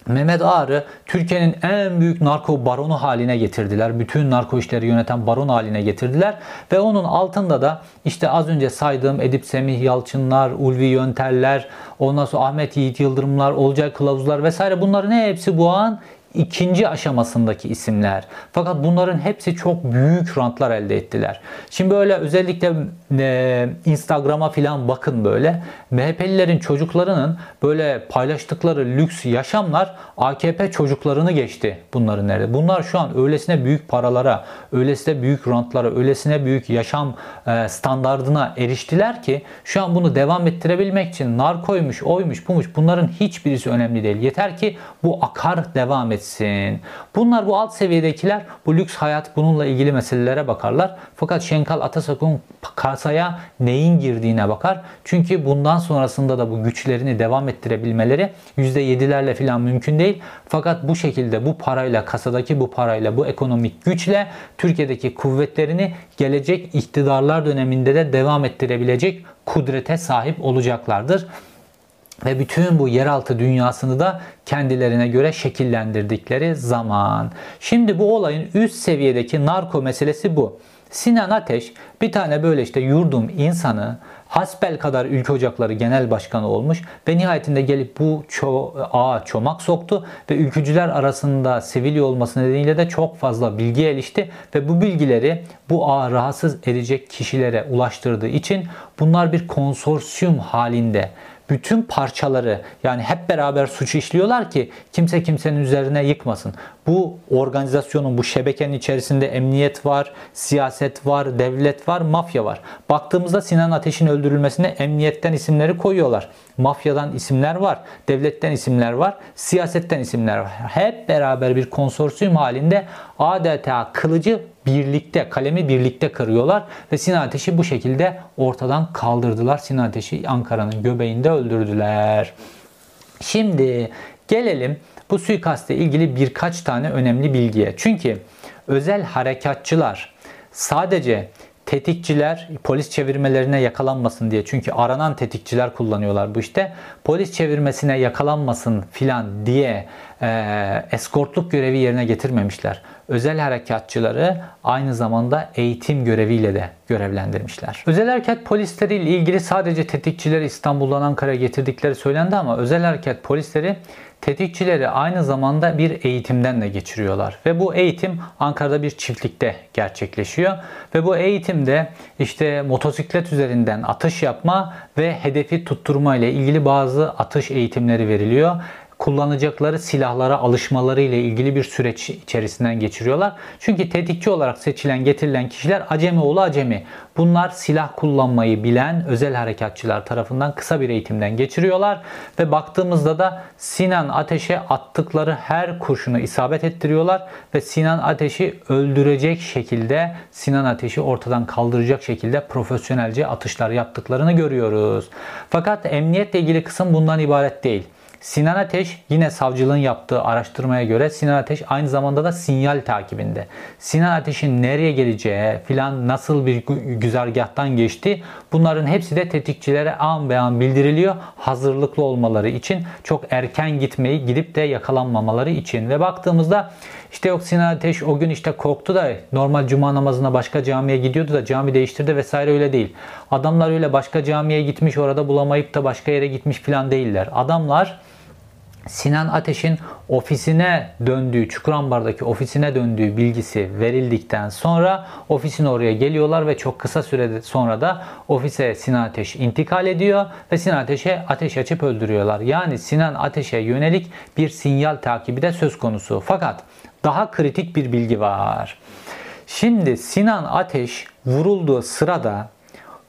Mehmet Ağar'ı Türkiye'nin en büyük narko baronu haline getirdiler. Bütün narko işleri yöneten baron haline getirdiler. Ve onun altında da işte az önce saydığım Edip Semih Yalçınlar, Ulvi Yönterler, ondan sonra Ahmet Yiğit Yıldırımlar, Olcay Kılavuzlar vesaire bunların hepsi bu an ikinci aşamasındaki isimler. Fakat bunların hepsi çok büyük rantlar elde ettiler. Şimdi böyle özellikle e, Instagram'a filan bakın böyle. MHP'lilerin çocuklarının böyle paylaştıkları lüks yaşamlar AKP çocuklarını geçti bunların nerede. Bunlar şu an öylesine büyük paralara, öylesine büyük rantlara, öylesine büyük yaşam e, standardına eriştiler ki şu an bunu devam ettirebilmek için narkoymuş, oymuş, bumuş bunların hiçbirisi önemli değil. Yeter ki bu akar devam etsin etsin. Bunlar bu alt seviyedekiler bu lüks hayat bununla ilgili meselelere bakarlar. Fakat Şenkal Atasak'ın kasaya neyin girdiğine bakar. Çünkü bundan sonrasında da bu güçlerini devam ettirebilmeleri %7'lerle falan mümkün değil. Fakat bu şekilde bu parayla kasadaki bu parayla bu ekonomik güçle Türkiye'deki kuvvetlerini gelecek iktidarlar döneminde de devam ettirebilecek kudrete sahip olacaklardır ve bütün bu yeraltı dünyasını da kendilerine göre şekillendirdikleri zaman. Şimdi bu olayın üst seviyedeki narko meselesi bu. Sinan Ateş bir tane böyle işte yurdum insanı hasbel kadar ülke ocakları genel başkanı olmuş ve nihayetinde gelip bu ço ağa çomak soktu ve ülkücüler arasında sivil olması nedeniyle de çok fazla bilgi erişti ve bu bilgileri bu ağa rahatsız edecek kişilere ulaştırdığı için bunlar bir konsorsiyum halinde bütün parçaları yani hep beraber suç işliyorlar ki kimse kimsenin üzerine yıkmasın. Bu organizasyonun, bu şebekenin içerisinde emniyet var, siyaset var, devlet var, mafya var. Baktığımızda Sinan Ateş'in öldürülmesine emniyetten isimleri koyuyorlar. Mafyadan isimler var, devletten isimler var, siyasetten isimler var. Hep beraber bir konsorsiyum halinde adeta kılıcı birlikte, kalemi birlikte kırıyorlar ve Sinan Ateş'i bu şekilde ortadan kaldırdılar. Sinan Ateş'i Ankara'nın göbeğinde öldürdüler. Şimdi gelelim bu suikastle ilgili birkaç tane önemli bilgiye. Çünkü özel harekatçılar sadece tetikçiler polis çevirmelerine yakalanmasın diye. Çünkü aranan tetikçiler kullanıyorlar bu işte. Polis çevirmesine yakalanmasın filan diye e, eskortluk görevi yerine getirmemişler. Özel harekatçıları aynı zamanda eğitim göreviyle de görevlendirmişler. Özel harekat polisleriyle ilgili sadece tetikçileri İstanbul'dan Ankara'ya getirdikleri söylendi ama özel harekat polisleri tetikçileri aynı zamanda bir eğitimden de geçiriyorlar. Ve bu eğitim Ankara'da bir çiftlikte gerçekleşiyor. Ve bu eğitimde işte motosiklet üzerinden atış yapma ve hedefi tutturma ile ilgili bazı atış eğitimleri veriliyor kullanacakları silahlara alışmaları ile ilgili bir süreç içerisinden geçiriyorlar. Çünkü tetikçi olarak seçilen, getirilen kişiler acemi oğlu acemi. Bunlar silah kullanmayı bilen özel harekatçılar tarafından kısa bir eğitimden geçiriyorlar ve baktığımızda da Sinan Ateş'e attıkları her kurşunu isabet ettiriyorlar ve Sinan Ateş'i öldürecek şekilde Sinan Ateş'i ortadan kaldıracak şekilde profesyonelce atışlar yaptıklarını görüyoruz. Fakat emniyetle ilgili kısım bundan ibaret değil. Sinan Ateş yine savcılığın yaptığı araştırmaya göre Sinan Ateş aynı zamanda da sinyal takibinde. Sinan Ateş'in nereye geleceği filan nasıl bir güzergahtan geçti bunların hepsi de tetikçilere an be an bildiriliyor. Hazırlıklı olmaları için çok erken gitmeyi gidip de yakalanmamaları için ve baktığımızda işte yok Sinan Ateş o gün işte korktu da normal cuma namazına başka camiye gidiyordu da cami değiştirdi vesaire öyle değil. Adamlar öyle başka camiye gitmiş orada bulamayıp da başka yere gitmiş filan değiller. Adamlar Sinan Ateş'in ofisine döndüğü, Çukurambar'daki ofisine döndüğü bilgisi verildikten sonra ofisin oraya geliyorlar ve çok kısa sürede sonra da ofise Sinan Ateş intikal ediyor ve Sinan Ateş'e ateş açıp öldürüyorlar. Yani Sinan Ateş'e yönelik bir sinyal takibi de söz konusu. Fakat daha kritik bir bilgi var. Şimdi Sinan Ateş vurulduğu sırada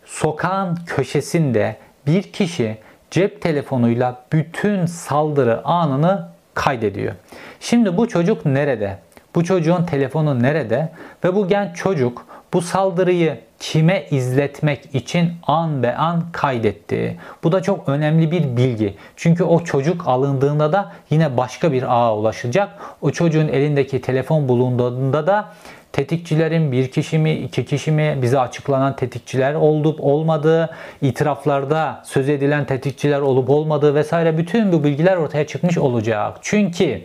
sokağın köşesinde bir kişi cep telefonuyla bütün saldırı anını kaydediyor. Şimdi bu çocuk nerede? Bu çocuğun telefonu nerede? Ve bu genç çocuk bu saldırıyı kime izletmek için an be an kaydetti. Bu da çok önemli bir bilgi. Çünkü o çocuk alındığında da yine başka bir ağa ulaşacak. O çocuğun elindeki telefon bulunduğunda da tetikçilerin bir kişi mi iki kişi mi bize açıklanan tetikçiler olup olmadığı, itiraflarda söz edilen tetikçiler olup olmadığı vesaire bütün bu bilgiler ortaya çıkmış olacak. Çünkü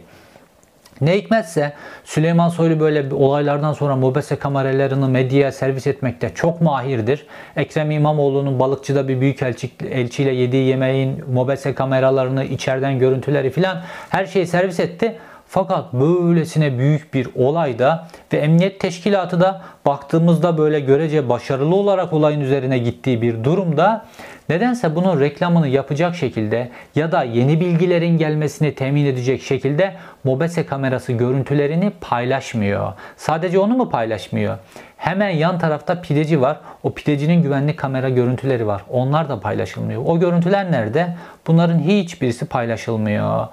ne hikmetse Süleyman Soylu böyle olaylardan sonra mobese kameralarını medyaya servis etmekte çok mahirdir. Ekrem İmamoğlu'nun balıkçıda bir büyük elçi, elçiyle yediği yemeğin mobese kameralarını, içeriden görüntüleri filan her şeyi servis etti. Fakat böylesine büyük bir olayda ve emniyet teşkilatı da baktığımızda böyle görece başarılı olarak olayın üzerine gittiği bir durumda nedense bunun reklamını yapacak şekilde ya da yeni bilgilerin gelmesini temin edecek şekilde Mobese kamerası görüntülerini paylaşmıyor. Sadece onu mu paylaşmıyor? Hemen yan tarafta pideci var. O pidecinin güvenlik kamera görüntüleri var. Onlar da paylaşılmıyor. O görüntüler nerede? Bunların hiçbirisi paylaşılmıyor.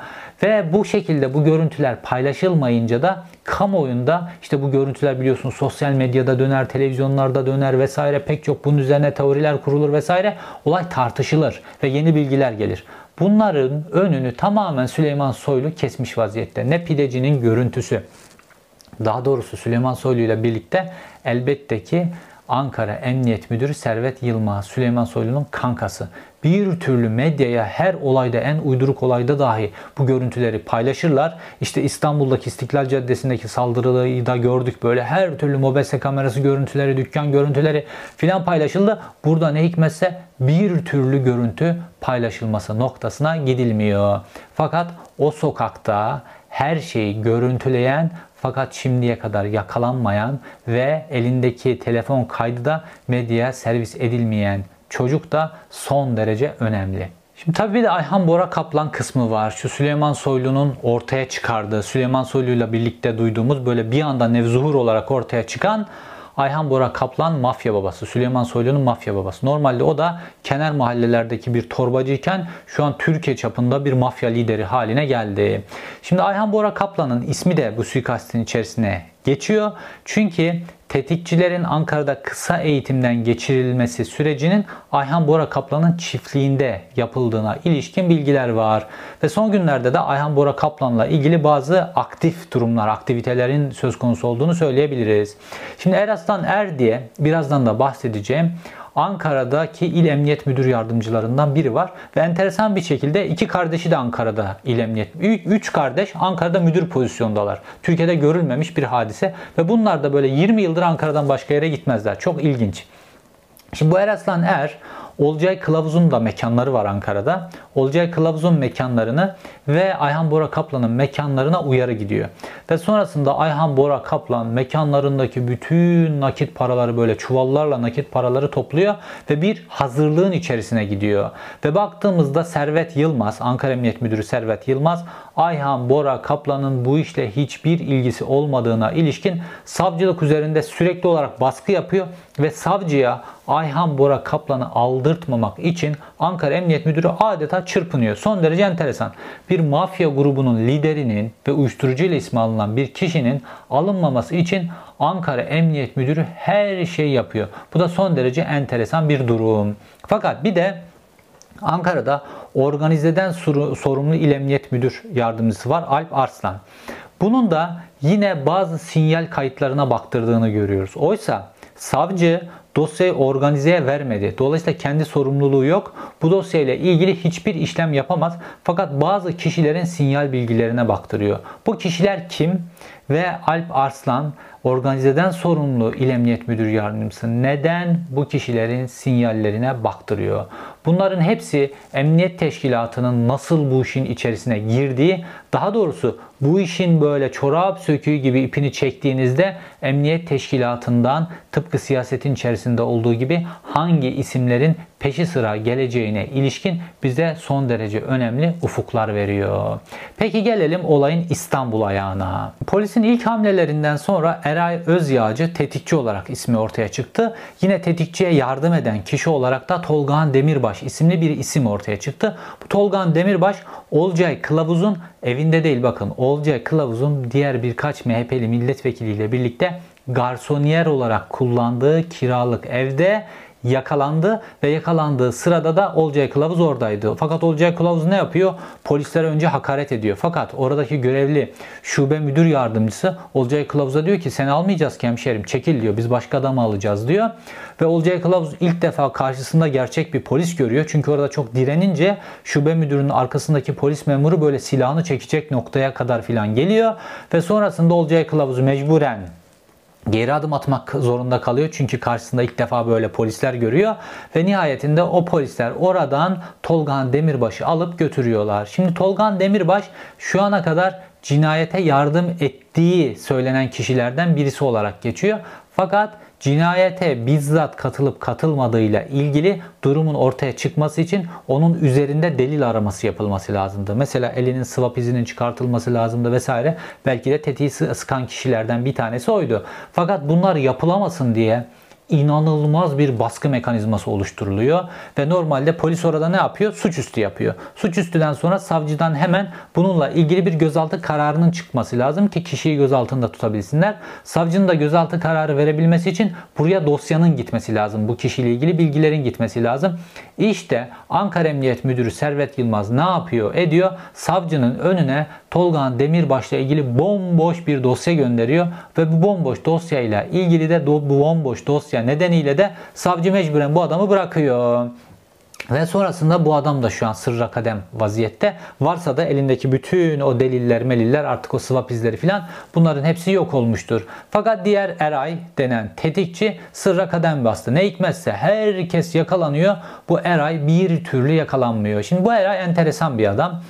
Ve bu şekilde bu görüntüler paylaşılmayınca da kamuoyunda işte bu görüntüler biliyorsunuz sosyal medyada döner, televizyonlarda döner vesaire pek çok bunun üzerine teoriler kurulur vesaire. Olay tartışılır ve yeni bilgiler gelir. Bunların önünü tamamen Süleyman Soylu kesmiş vaziyette. Ne pidecinin görüntüsü. Daha doğrusu Süleyman Soylu ile birlikte elbette ki Ankara Emniyet Müdürü Servet Yılmaz, Süleyman Soylu'nun kankası. Bir türlü medyaya her olayda en uyduruk olayda dahi bu görüntüleri paylaşırlar. İşte İstanbul'daki İstiklal Caddesi'ndeki saldırıyı da gördük. Böyle her türlü mobese kamerası görüntüleri, dükkan görüntüleri filan paylaşıldı. Burada ne hikmetse bir türlü görüntü paylaşılması noktasına gidilmiyor. Fakat o sokakta her şeyi görüntüleyen fakat şimdiye kadar yakalanmayan ve elindeki telefon kaydı da medyaya servis edilmeyen çocuk da son derece önemli. Şimdi tabii bir de Ayhan Bora Kaplan kısmı var. Şu Süleyman Soylu'nun ortaya çıkardığı, Süleyman Soylu'yla birlikte duyduğumuz böyle bir anda nevzuhur olarak ortaya çıkan Ayhan Bora Kaplan mafya babası. Süleyman Soylu'nun mafya babası. Normalde o da kenar mahallelerdeki bir torbacıyken şu an Türkiye çapında bir mafya lideri haline geldi. Şimdi Ayhan Bora Kaplan'ın ismi de bu suikastin içerisine geçiyor. Çünkü tetikçilerin Ankara'da kısa eğitimden geçirilmesi sürecinin Ayhan Bora Kaplan'ın çiftliğinde yapıldığına ilişkin bilgiler var. Ve son günlerde de Ayhan Bora Kaplan'la ilgili bazı aktif durumlar, aktivitelerin söz konusu olduğunu söyleyebiliriz. Şimdi Eraslan Er diye birazdan da bahsedeceğim. Ankara'daki İl Emniyet Müdür Yardımcılarından biri var. Ve enteresan bir şekilde iki kardeşi de Ankara'da İl Emniyet. Üç kardeş Ankara'da müdür pozisyondalar. Türkiye'de görülmemiş bir hadise. Ve bunlar da böyle 20 yıldır Ankara'dan başka yere gitmezler. Çok ilginç. Şimdi bu Eraslan Er Olcay Kılavuz'un da mekanları var Ankara'da. Olcay Kılavuz'un mekanlarını ve Ayhan Bora Kaplan'ın mekanlarına uyarı gidiyor. Ve sonrasında Ayhan Bora Kaplan mekanlarındaki bütün nakit paraları böyle çuvallarla nakit paraları topluyor ve bir hazırlığın içerisine gidiyor. Ve baktığımızda Servet Yılmaz, Ankara Emniyet Müdürü Servet Yılmaz, Ayhan Bora Kaplan'ın bu işle hiçbir ilgisi olmadığına ilişkin savcılık üzerinde sürekli olarak baskı yapıyor ve savcıya Ayhan Bora Kaplan'ı aldırtmamak için Ankara Emniyet Müdürü adeta çırpınıyor. Son derece enteresan. Bir mafya grubunun liderinin ve uyuşturucu ile ismi alınan bir kişinin alınmaması için Ankara Emniyet Müdürü her şeyi yapıyor. Bu da son derece enteresan bir durum. Fakat bir de Ankara'da organizeden sorumlu İl Emniyet Müdür Yardımcısı var Alp Arslan. Bunun da yine bazı sinyal kayıtlarına baktırdığını görüyoruz. Oysa savcı dosyayı organizeye vermedi. Dolayısıyla kendi sorumluluğu yok. Bu dosyayla ilgili hiçbir işlem yapamaz. Fakat bazı kişilerin sinyal bilgilerine baktırıyor. Bu kişiler kim? Ve Alp Arslan organizeden sorumlu İl Emniyet Müdür Yardımcısı neden bu kişilerin sinyallerine baktırıyor? Bunların hepsi emniyet teşkilatının nasıl bu işin içerisine girdiği, daha doğrusu bu işin böyle çorap söküğü gibi ipini çektiğinizde emniyet teşkilatından tıpkı siyasetin içerisinde olduğu gibi hangi isimlerin peşi sıra geleceğine ilişkin bize son derece önemli ufuklar veriyor. Peki gelelim olayın İstanbul ayağına. Polisin ilk hamlelerinden sonra Eray Özyağcı tetikçi olarak ismi ortaya çıktı. Yine tetikçiye yardım eden kişi olarak da Tolgahan Demirbaş isimli bir isim ortaya çıktı. Bu Tolgahan Demirbaş Olcay Kılavuz'un evinde değil bakın Olcay Kılavuz'un diğer birkaç MHP'li milletvekiliyle birlikte garsoniyer olarak kullandığı kiralık evde yakalandı ve yakalandığı sırada da Olcay Kılavuz oradaydı. Fakat Olcay Kılavuz ne yapıyor? Polislere önce hakaret ediyor. Fakat oradaki görevli şube müdür yardımcısı Olcay Kılavuz'a diyor ki seni almayacağız ki hemşerim çekil diyor. Biz başka adamı alacağız diyor. Ve Olcay Kılavuz ilk defa karşısında gerçek bir polis görüyor. Çünkü orada çok direnince şube müdürünün arkasındaki polis memuru böyle silahını çekecek noktaya kadar filan geliyor. Ve sonrasında Olcay Kılavuz mecburen geri adım atmak zorunda kalıyor. Çünkü karşısında ilk defa böyle polisler görüyor. Ve nihayetinde o polisler oradan Tolgan Demirbaş'ı alıp götürüyorlar. Şimdi Tolgan Demirbaş şu ana kadar cinayete yardım ettiği söylenen kişilerden birisi olarak geçiyor. Fakat cinayete bizzat katılıp katılmadığıyla ilgili durumun ortaya çıkması için onun üzerinde delil araması yapılması lazımdı. Mesela elinin swap izinin çıkartılması lazımdı vesaire. Belki de tetiği sıkan kişilerden bir tanesi oydu. Fakat bunlar yapılamasın diye inanılmaz bir baskı mekanizması oluşturuluyor ve normalde polis orada ne yapıyor? Suçüstü yapıyor. Suçüstüden sonra savcıdan hemen bununla ilgili bir gözaltı kararının çıkması lazım ki kişiyi gözaltında tutabilsinler. Savcının da gözaltı kararı verebilmesi için buraya dosyanın gitmesi lazım. Bu kişiyle ilgili bilgilerin gitmesi lazım. İşte Ankara Emniyet Müdürü Servet Yılmaz ne yapıyor? Ediyor. Savcının önüne Tolga Demirbaş'la ilgili bomboş bir dosya gönderiyor ve bu bomboş dosyayla ilgili de bu bomboş dosya nedeniyle de savcı mecburen bu adamı bırakıyor. Ve sonrasında bu adam da şu an sırra kadem vaziyette. Varsa da elindeki bütün o deliller, meliller artık o swap izleri filan bunların hepsi yok olmuştur. Fakat diğer Eray denen tetikçi sırra kadem bastı. Ne hikmetse herkes yakalanıyor. Bu Eray bir türlü yakalanmıyor. Şimdi bu Eray enteresan bir adam.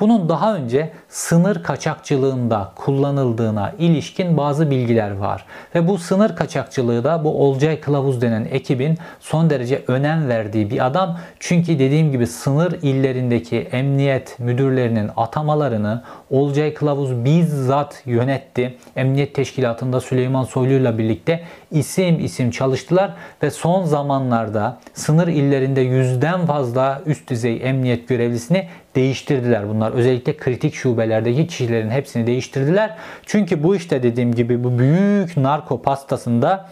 Bunun daha önce sınır kaçakçılığında kullanıldığına ilişkin bazı bilgiler var. Ve bu sınır kaçakçılığı da bu Olcay Kılavuz denen ekibin son derece önem verdiği bir adam. Çünkü dediğim gibi sınır illerindeki emniyet müdürlerinin atamalarını Olcay Kılavuz bizzat yönetti. Emniyet Teşkilatı'nda Süleyman Soylu ile birlikte isim isim çalıştılar ve son zamanlarda sınır illerinde yüzden fazla üst düzey emniyet görevlisini değiştirdiler bunlar. Özellikle kritik şubelerdeki kişilerin hepsini değiştirdiler. Çünkü bu işte dediğim gibi bu büyük narko pastasında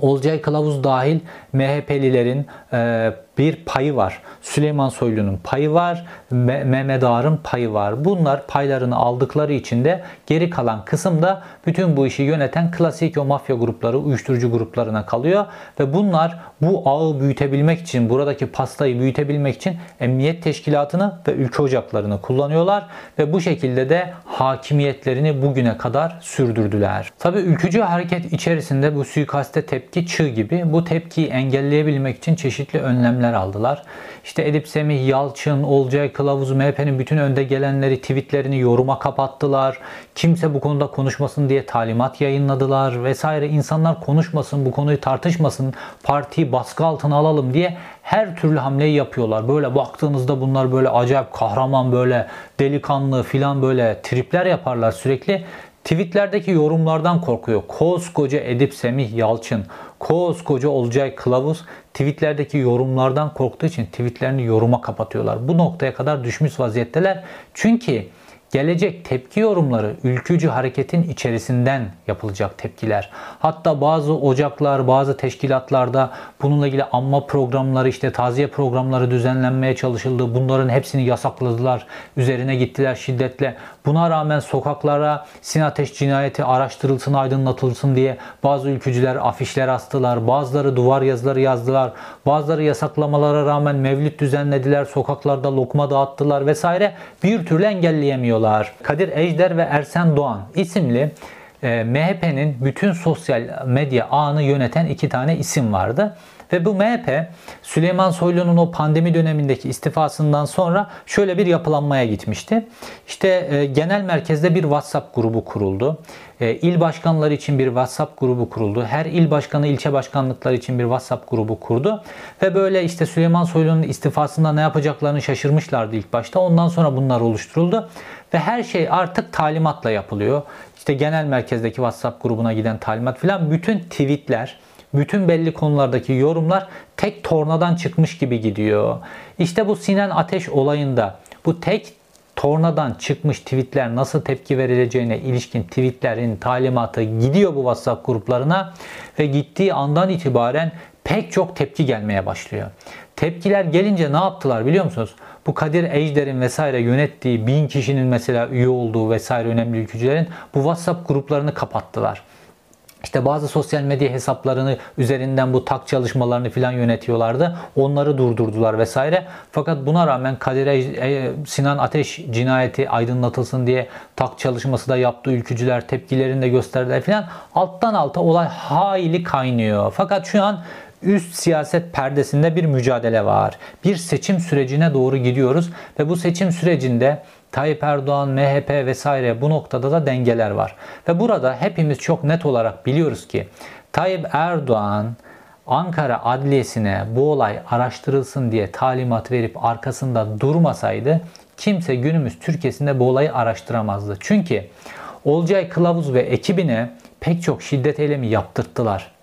Olcay Kılavuz dahil MHP'lilerin e, bir payı var. Süleyman Soylu'nun payı var, Mehmet Ağar'ın payı var. Bunlar paylarını aldıkları için de geri kalan kısımda bütün bu işi yöneten klasik o mafya grupları, uyuşturucu gruplarına kalıyor ve bunlar bu ağı büyütebilmek için, buradaki pastayı büyütebilmek için emniyet teşkilatını ve ülke ocaklarını kullanıyorlar ve bu şekilde de hakimiyetlerini bugüne kadar sürdürdüler. Tabi ülkücü hareket içerisinde bu suikaste tepki çığ gibi bu tepkiyi engelleyebilmek için çeşitli önlemler önlemler aldılar. İşte Edip Semih, Yalçın, Olcay Kılavuz, MHP'nin bütün önde gelenleri tweetlerini yoruma kapattılar. Kimse bu konuda konuşmasın diye talimat yayınladılar vesaire. İnsanlar konuşmasın, bu konuyu tartışmasın, partiyi baskı altına alalım diye her türlü hamleyi yapıyorlar. Böyle baktığınızda bunlar böyle acayip kahraman böyle delikanlı filan böyle tripler yaparlar sürekli. Tweetlerdeki yorumlardan korkuyor. Koskoca Edip Semih Yalçın, koskoca Olcay Kılavuz tweetlerdeki yorumlardan korktuğu için tweetlerini yoruma kapatıyorlar. Bu noktaya kadar düşmüş vaziyetteler. Çünkü Gelecek tepki yorumları ülkücü hareketin içerisinden yapılacak tepkiler. Hatta bazı ocaklar, bazı teşkilatlarda bununla ilgili anma programları, işte taziye programları düzenlenmeye çalışıldı. Bunların hepsini yasakladılar. Üzerine gittiler şiddetle. Buna rağmen sokaklara Sin Ateş cinayeti araştırılsın, aydınlatılsın diye bazı ülkücüler afişler astılar. Bazıları duvar yazıları yazdılar. Bazıları yasaklamalara rağmen mevlüt düzenlediler. Sokaklarda lokma dağıttılar vesaire. Bir türlü engelleyemiyorlar. Kadir Ejder ve Ersen Doğan isimli e, MHP'nin bütün sosyal medya ağını yöneten iki tane isim vardı. Ve bu MHP Süleyman Soylu'nun o pandemi dönemindeki istifasından sonra şöyle bir yapılanmaya gitmişti. İşte e, genel merkezde bir WhatsApp grubu kuruldu. E, il başkanları için bir WhatsApp grubu kuruldu. Her il başkanı ilçe başkanlıkları için bir WhatsApp grubu kurdu. Ve böyle işte Süleyman Soylu'nun istifasında ne yapacaklarını şaşırmışlardı ilk başta. Ondan sonra bunlar oluşturuldu. Ve her şey artık talimatla yapılıyor. İşte genel merkezdeki WhatsApp grubuna giden talimat filan bütün tweetler, bütün belli konulardaki yorumlar tek tornadan çıkmış gibi gidiyor. İşte bu Sinan Ateş olayında bu tek tornadan çıkmış tweetler nasıl tepki verileceğine ilişkin tweetlerin talimatı gidiyor bu WhatsApp gruplarına ve gittiği andan itibaren pek çok tepki gelmeye başlıyor. Tepkiler gelince ne yaptılar biliyor musunuz? Bu Kadir Ejder'in vesaire yönettiği bin kişinin mesela üye olduğu vesaire önemli ülkücülerin bu WhatsApp gruplarını kapattılar. İşte bazı sosyal medya hesaplarını üzerinden bu tak çalışmalarını filan yönetiyorlardı. Onları durdurdular vesaire. Fakat buna rağmen Kadir e, Sinan Ateş cinayeti aydınlatılsın diye tak çalışması da yaptı. Ülkücüler tepkilerini de gösterdiler filan. Alttan alta olay hayli kaynıyor. Fakat şu an üst siyaset perdesinde bir mücadele var. Bir seçim sürecine doğru gidiyoruz ve bu seçim sürecinde Tayyip Erdoğan, MHP vesaire bu noktada da dengeler var. Ve burada hepimiz çok net olarak biliyoruz ki Tayyip Erdoğan Ankara Adliyesi'ne bu olay araştırılsın diye talimat verip arkasında durmasaydı kimse günümüz Türkiye'sinde bu olayı araştıramazdı. Çünkü Olcay Kılavuz ve ekibine pek çok şiddet eylemi yaptırttılar.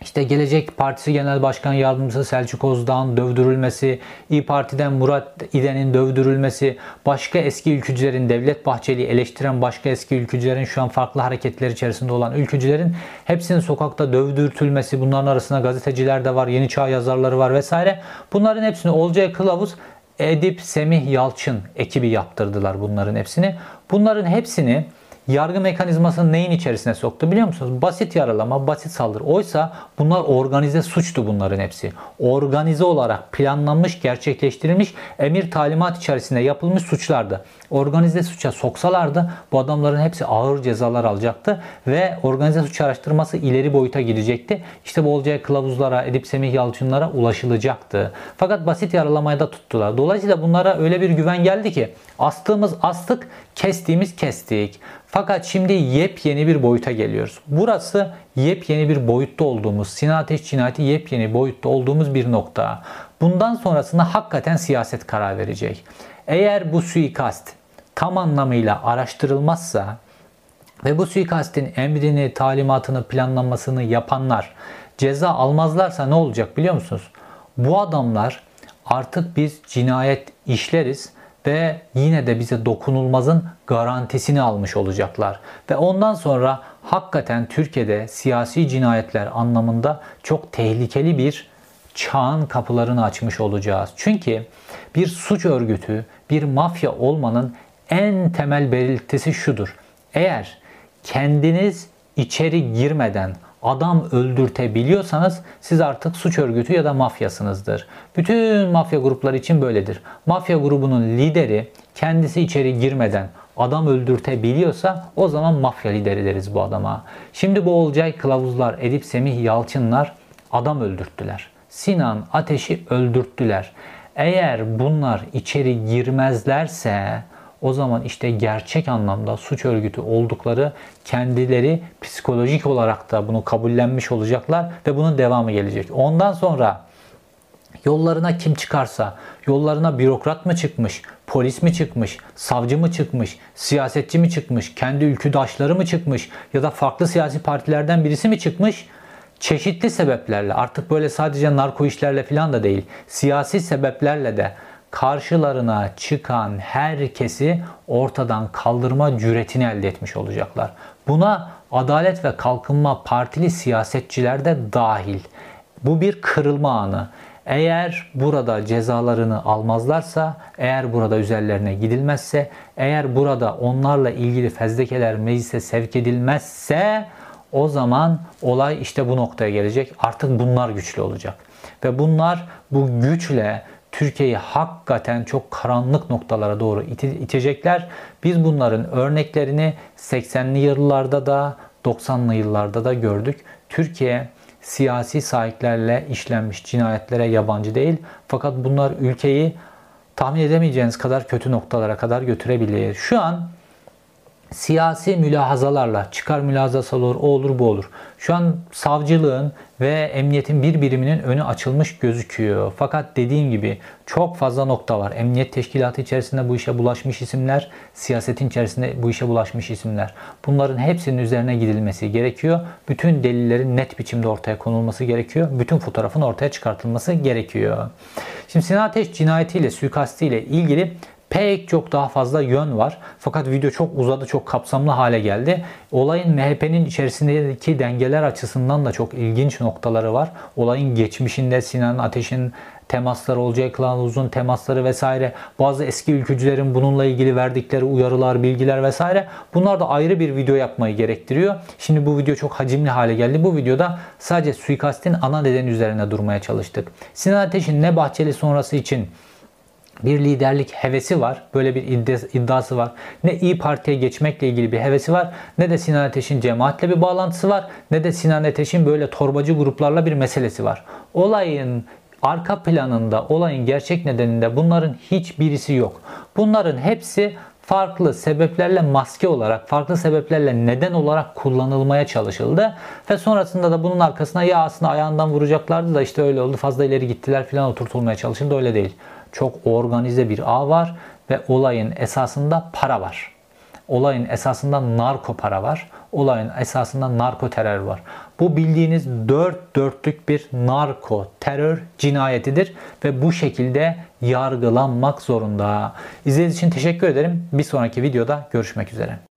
İşte Gelecek Partisi Genel Başkan Yardımcısı Selçuk Ozdağ'ın dövdürülmesi, İyi Parti'den Murat İden'in dövdürülmesi, başka eski ülkücülerin Devlet Bahçeli'yi eleştiren başka eski ülkücülerin şu an farklı hareketler içerisinde olan ülkücülerin hepsinin sokakta dövdürtülmesi, bunların arasında gazeteciler de var, Yeni Çağ yazarları var vesaire. Bunların hepsini Olcay Kılavuz Edip Semih Yalçın ekibi yaptırdılar bunların hepsini. Bunların hepsini yargı mekanizmasını neyin içerisine soktu biliyor musunuz? Basit yaralama, basit saldırı. Oysa bunlar organize suçtu bunların hepsi. Organize olarak planlanmış, gerçekleştirilmiş, emir talimat içerisinde yapılmış suçlardı. Organize suça soksalardı bu adamların hepsi ağır cezalar alacaktı ve organize suç araştırması ileri boyuta gidecekti. İşte bu olacağı kılavuzlara, Edip Semih Yalçınlara ulaşılacaktı. Fakat basit yaralamayı da tuttular. Dolayısıyla bunlara öyle bir güven geldi ki astığımız astık, kestiğimiz kestik. Fakat şimdi yepyeni bir boyuta geliyoruz. Burası yepyeni bir boyutta olduğumuz, Sinan Ateş cinayeti yepyeni boyutta olduğumuz bir nokta. Bundan sonrasında hakikaten siyaset karar verecek. Eğer bu suikast tam anlamıyla araştırılmazsa ve bu suikastin emrini, talimatını, planlanmasını yapanlar ceza almazlarsa ne olacak biliyor musunuz? Bu adamlar artık biz cinayet işleriz ve yine de bize dokunulmazın garantisini almış olacaklar. Ve ondan sonra hakikaten Türkiye'de siyasi cinayetler anlamında çok tehlikeli bir çağın kapılarını açmış olacağız. Çünkü bir suç örgütü, bir mafya olmanın en temel belirtisi şudur. Eğer kendiniz içeri girmeden adam öldürtebiliyorsanız siz artık suç örgütü ya da mafyasınızdır. Bütün mafya grupları için böyledir. Mafya grubunun lideri kendisi içeri girmeden adam öldürtebiliyorsa o zaman mafya lideri deriz bu adama. Şimdi bu Olcay Kılavuzlar, Edip Semih Yalçınlar adam öldürttüler. Sinan Ateş'i öldürttüler. Eğer bunlar içeri girmezlerse o zaman işte gerçek anlamda suç örgütü oldukları kendileri psikolojik olarak da bunu kabullenmiş olacaklar ve bunun devamı gelecek. Ondan sonra yollarına kim çıkarsa, yollarına bürokrat mı çıkmış, polis mi çıkmış, savcı mı çıkmış, siyasetçi mi çıkmış, kendi ülküdaşları mı çıkmış ya da farklı siyasi partilerden birisi mi çıkmış? Çeşitli sebeplerle artık böyle sadece narko işlerle falan da değil, siyasi sebeplerle de karşılarına çıkan herkesi ortadan kaldırma cüretini elde etmiş olacaklar. Buna Adalet ve Kalkınma Partili siyasetçiler de dahil. Bu bir kırılma anı. Eğer burada cezalarını almazlarsa, eğer burada üzerlerine gidilmezse, eğer burada onlarla ilgili fezlekeler meclise sevk edilmezse o zaman olay işte bu noktaya gelecek. Artık bunlar güçlü olacak. Ve bunlar bu güçle Türkiye'yi hakikaten çok karanlık noktalara doğru itecekler. Biz bunların örneklerini 80'li yıllarda da 90'lı yıllarda da gördük. Türkiye siyasi sahiplerle işlenmiş cinayetlere yabancı değil. Fakat bunlar ülkeyi tahmin edemeyeceğiniz kadar kötü noktalara kadar götürebilir. Şu an siyasi mülahazalarla çıkar mülahazası olur, o olur, bu olur. Şu an savcılığın ve emniyetin bir biriminin önü açılmış gözüküyor. Fakat dediğim gibi çok fazla nokta var. Emniyet teşkilatı içerisinde bu işe bulaşmış isimler, siyasetin içerisinde bu işe bulaşmış isimler. Bunların hepsinin üzerine gidilmesi gerekiyor. Bütün delillerin net biçimde ortaya konulması gerekiyor. Bütün fotoğrafın ortaya çıkartılması gerekiyor. Şimdi Sinan Ateş cinayetiyle, suikastiyle ilgili pek çok daha fazla yön var. Fakat video çok uzadı, çok kapsamlı hale geldi. Olayın MHP'nin içerisindeki dengeler açısından da çok ilginç noktaları var. Olayın geçmişinde Sinan Ateş'in temasları olacak, uzun temasları vesaire. Bazı eski ülkücülerin bununla ilgili verdikleri uyarılar, bilgiler vesaire. Bunlar da ayrı bir video yapmayı gerektiriyor. Şimdi bu video çok hacimli hale geldi. Bu videoda sadece suikastin ana nedeni üzerine durmaya çalıştık. Sinan Ateş'in ne Bahçeli sonrası için bir liderlik hevesi var. Böyle bir iddiası var. Ne İyi Parti'ye geçmekle ilgili bir hevesi var. Ne de Sinan Ateş'in cemaatle bir bağlantısı var. Ne de Sinan Ateş'in böyle torbacı gruplarla bir meselesi var. Olayın arka planında, olayın gerçek nedeninde bunların hiçbirisi yok. Bunların hepsi farklı sebeplerle maske olarak, farklı sebeplerle neden olarak kullanılmaya çalışıldı. Ve sonrasında da bunun arkasına ya aslında ayağından vuracaklardı da işte öyle oldu fazla ileri gittiler filan oturtulmaya çalışıldı. Öyle değil çok organize bir ağ var ve olayın esasında para var. Olayın esasında narko para var. Olayın esasında narko terör var. Bu bildiğiniz dört dörtlük bir narko, terör cinayetidir ve bu şekilde yargılanmak zorunda. İzlediğiniz için teşekkür ederim. Bir sonraki videoda görüşmek üzere.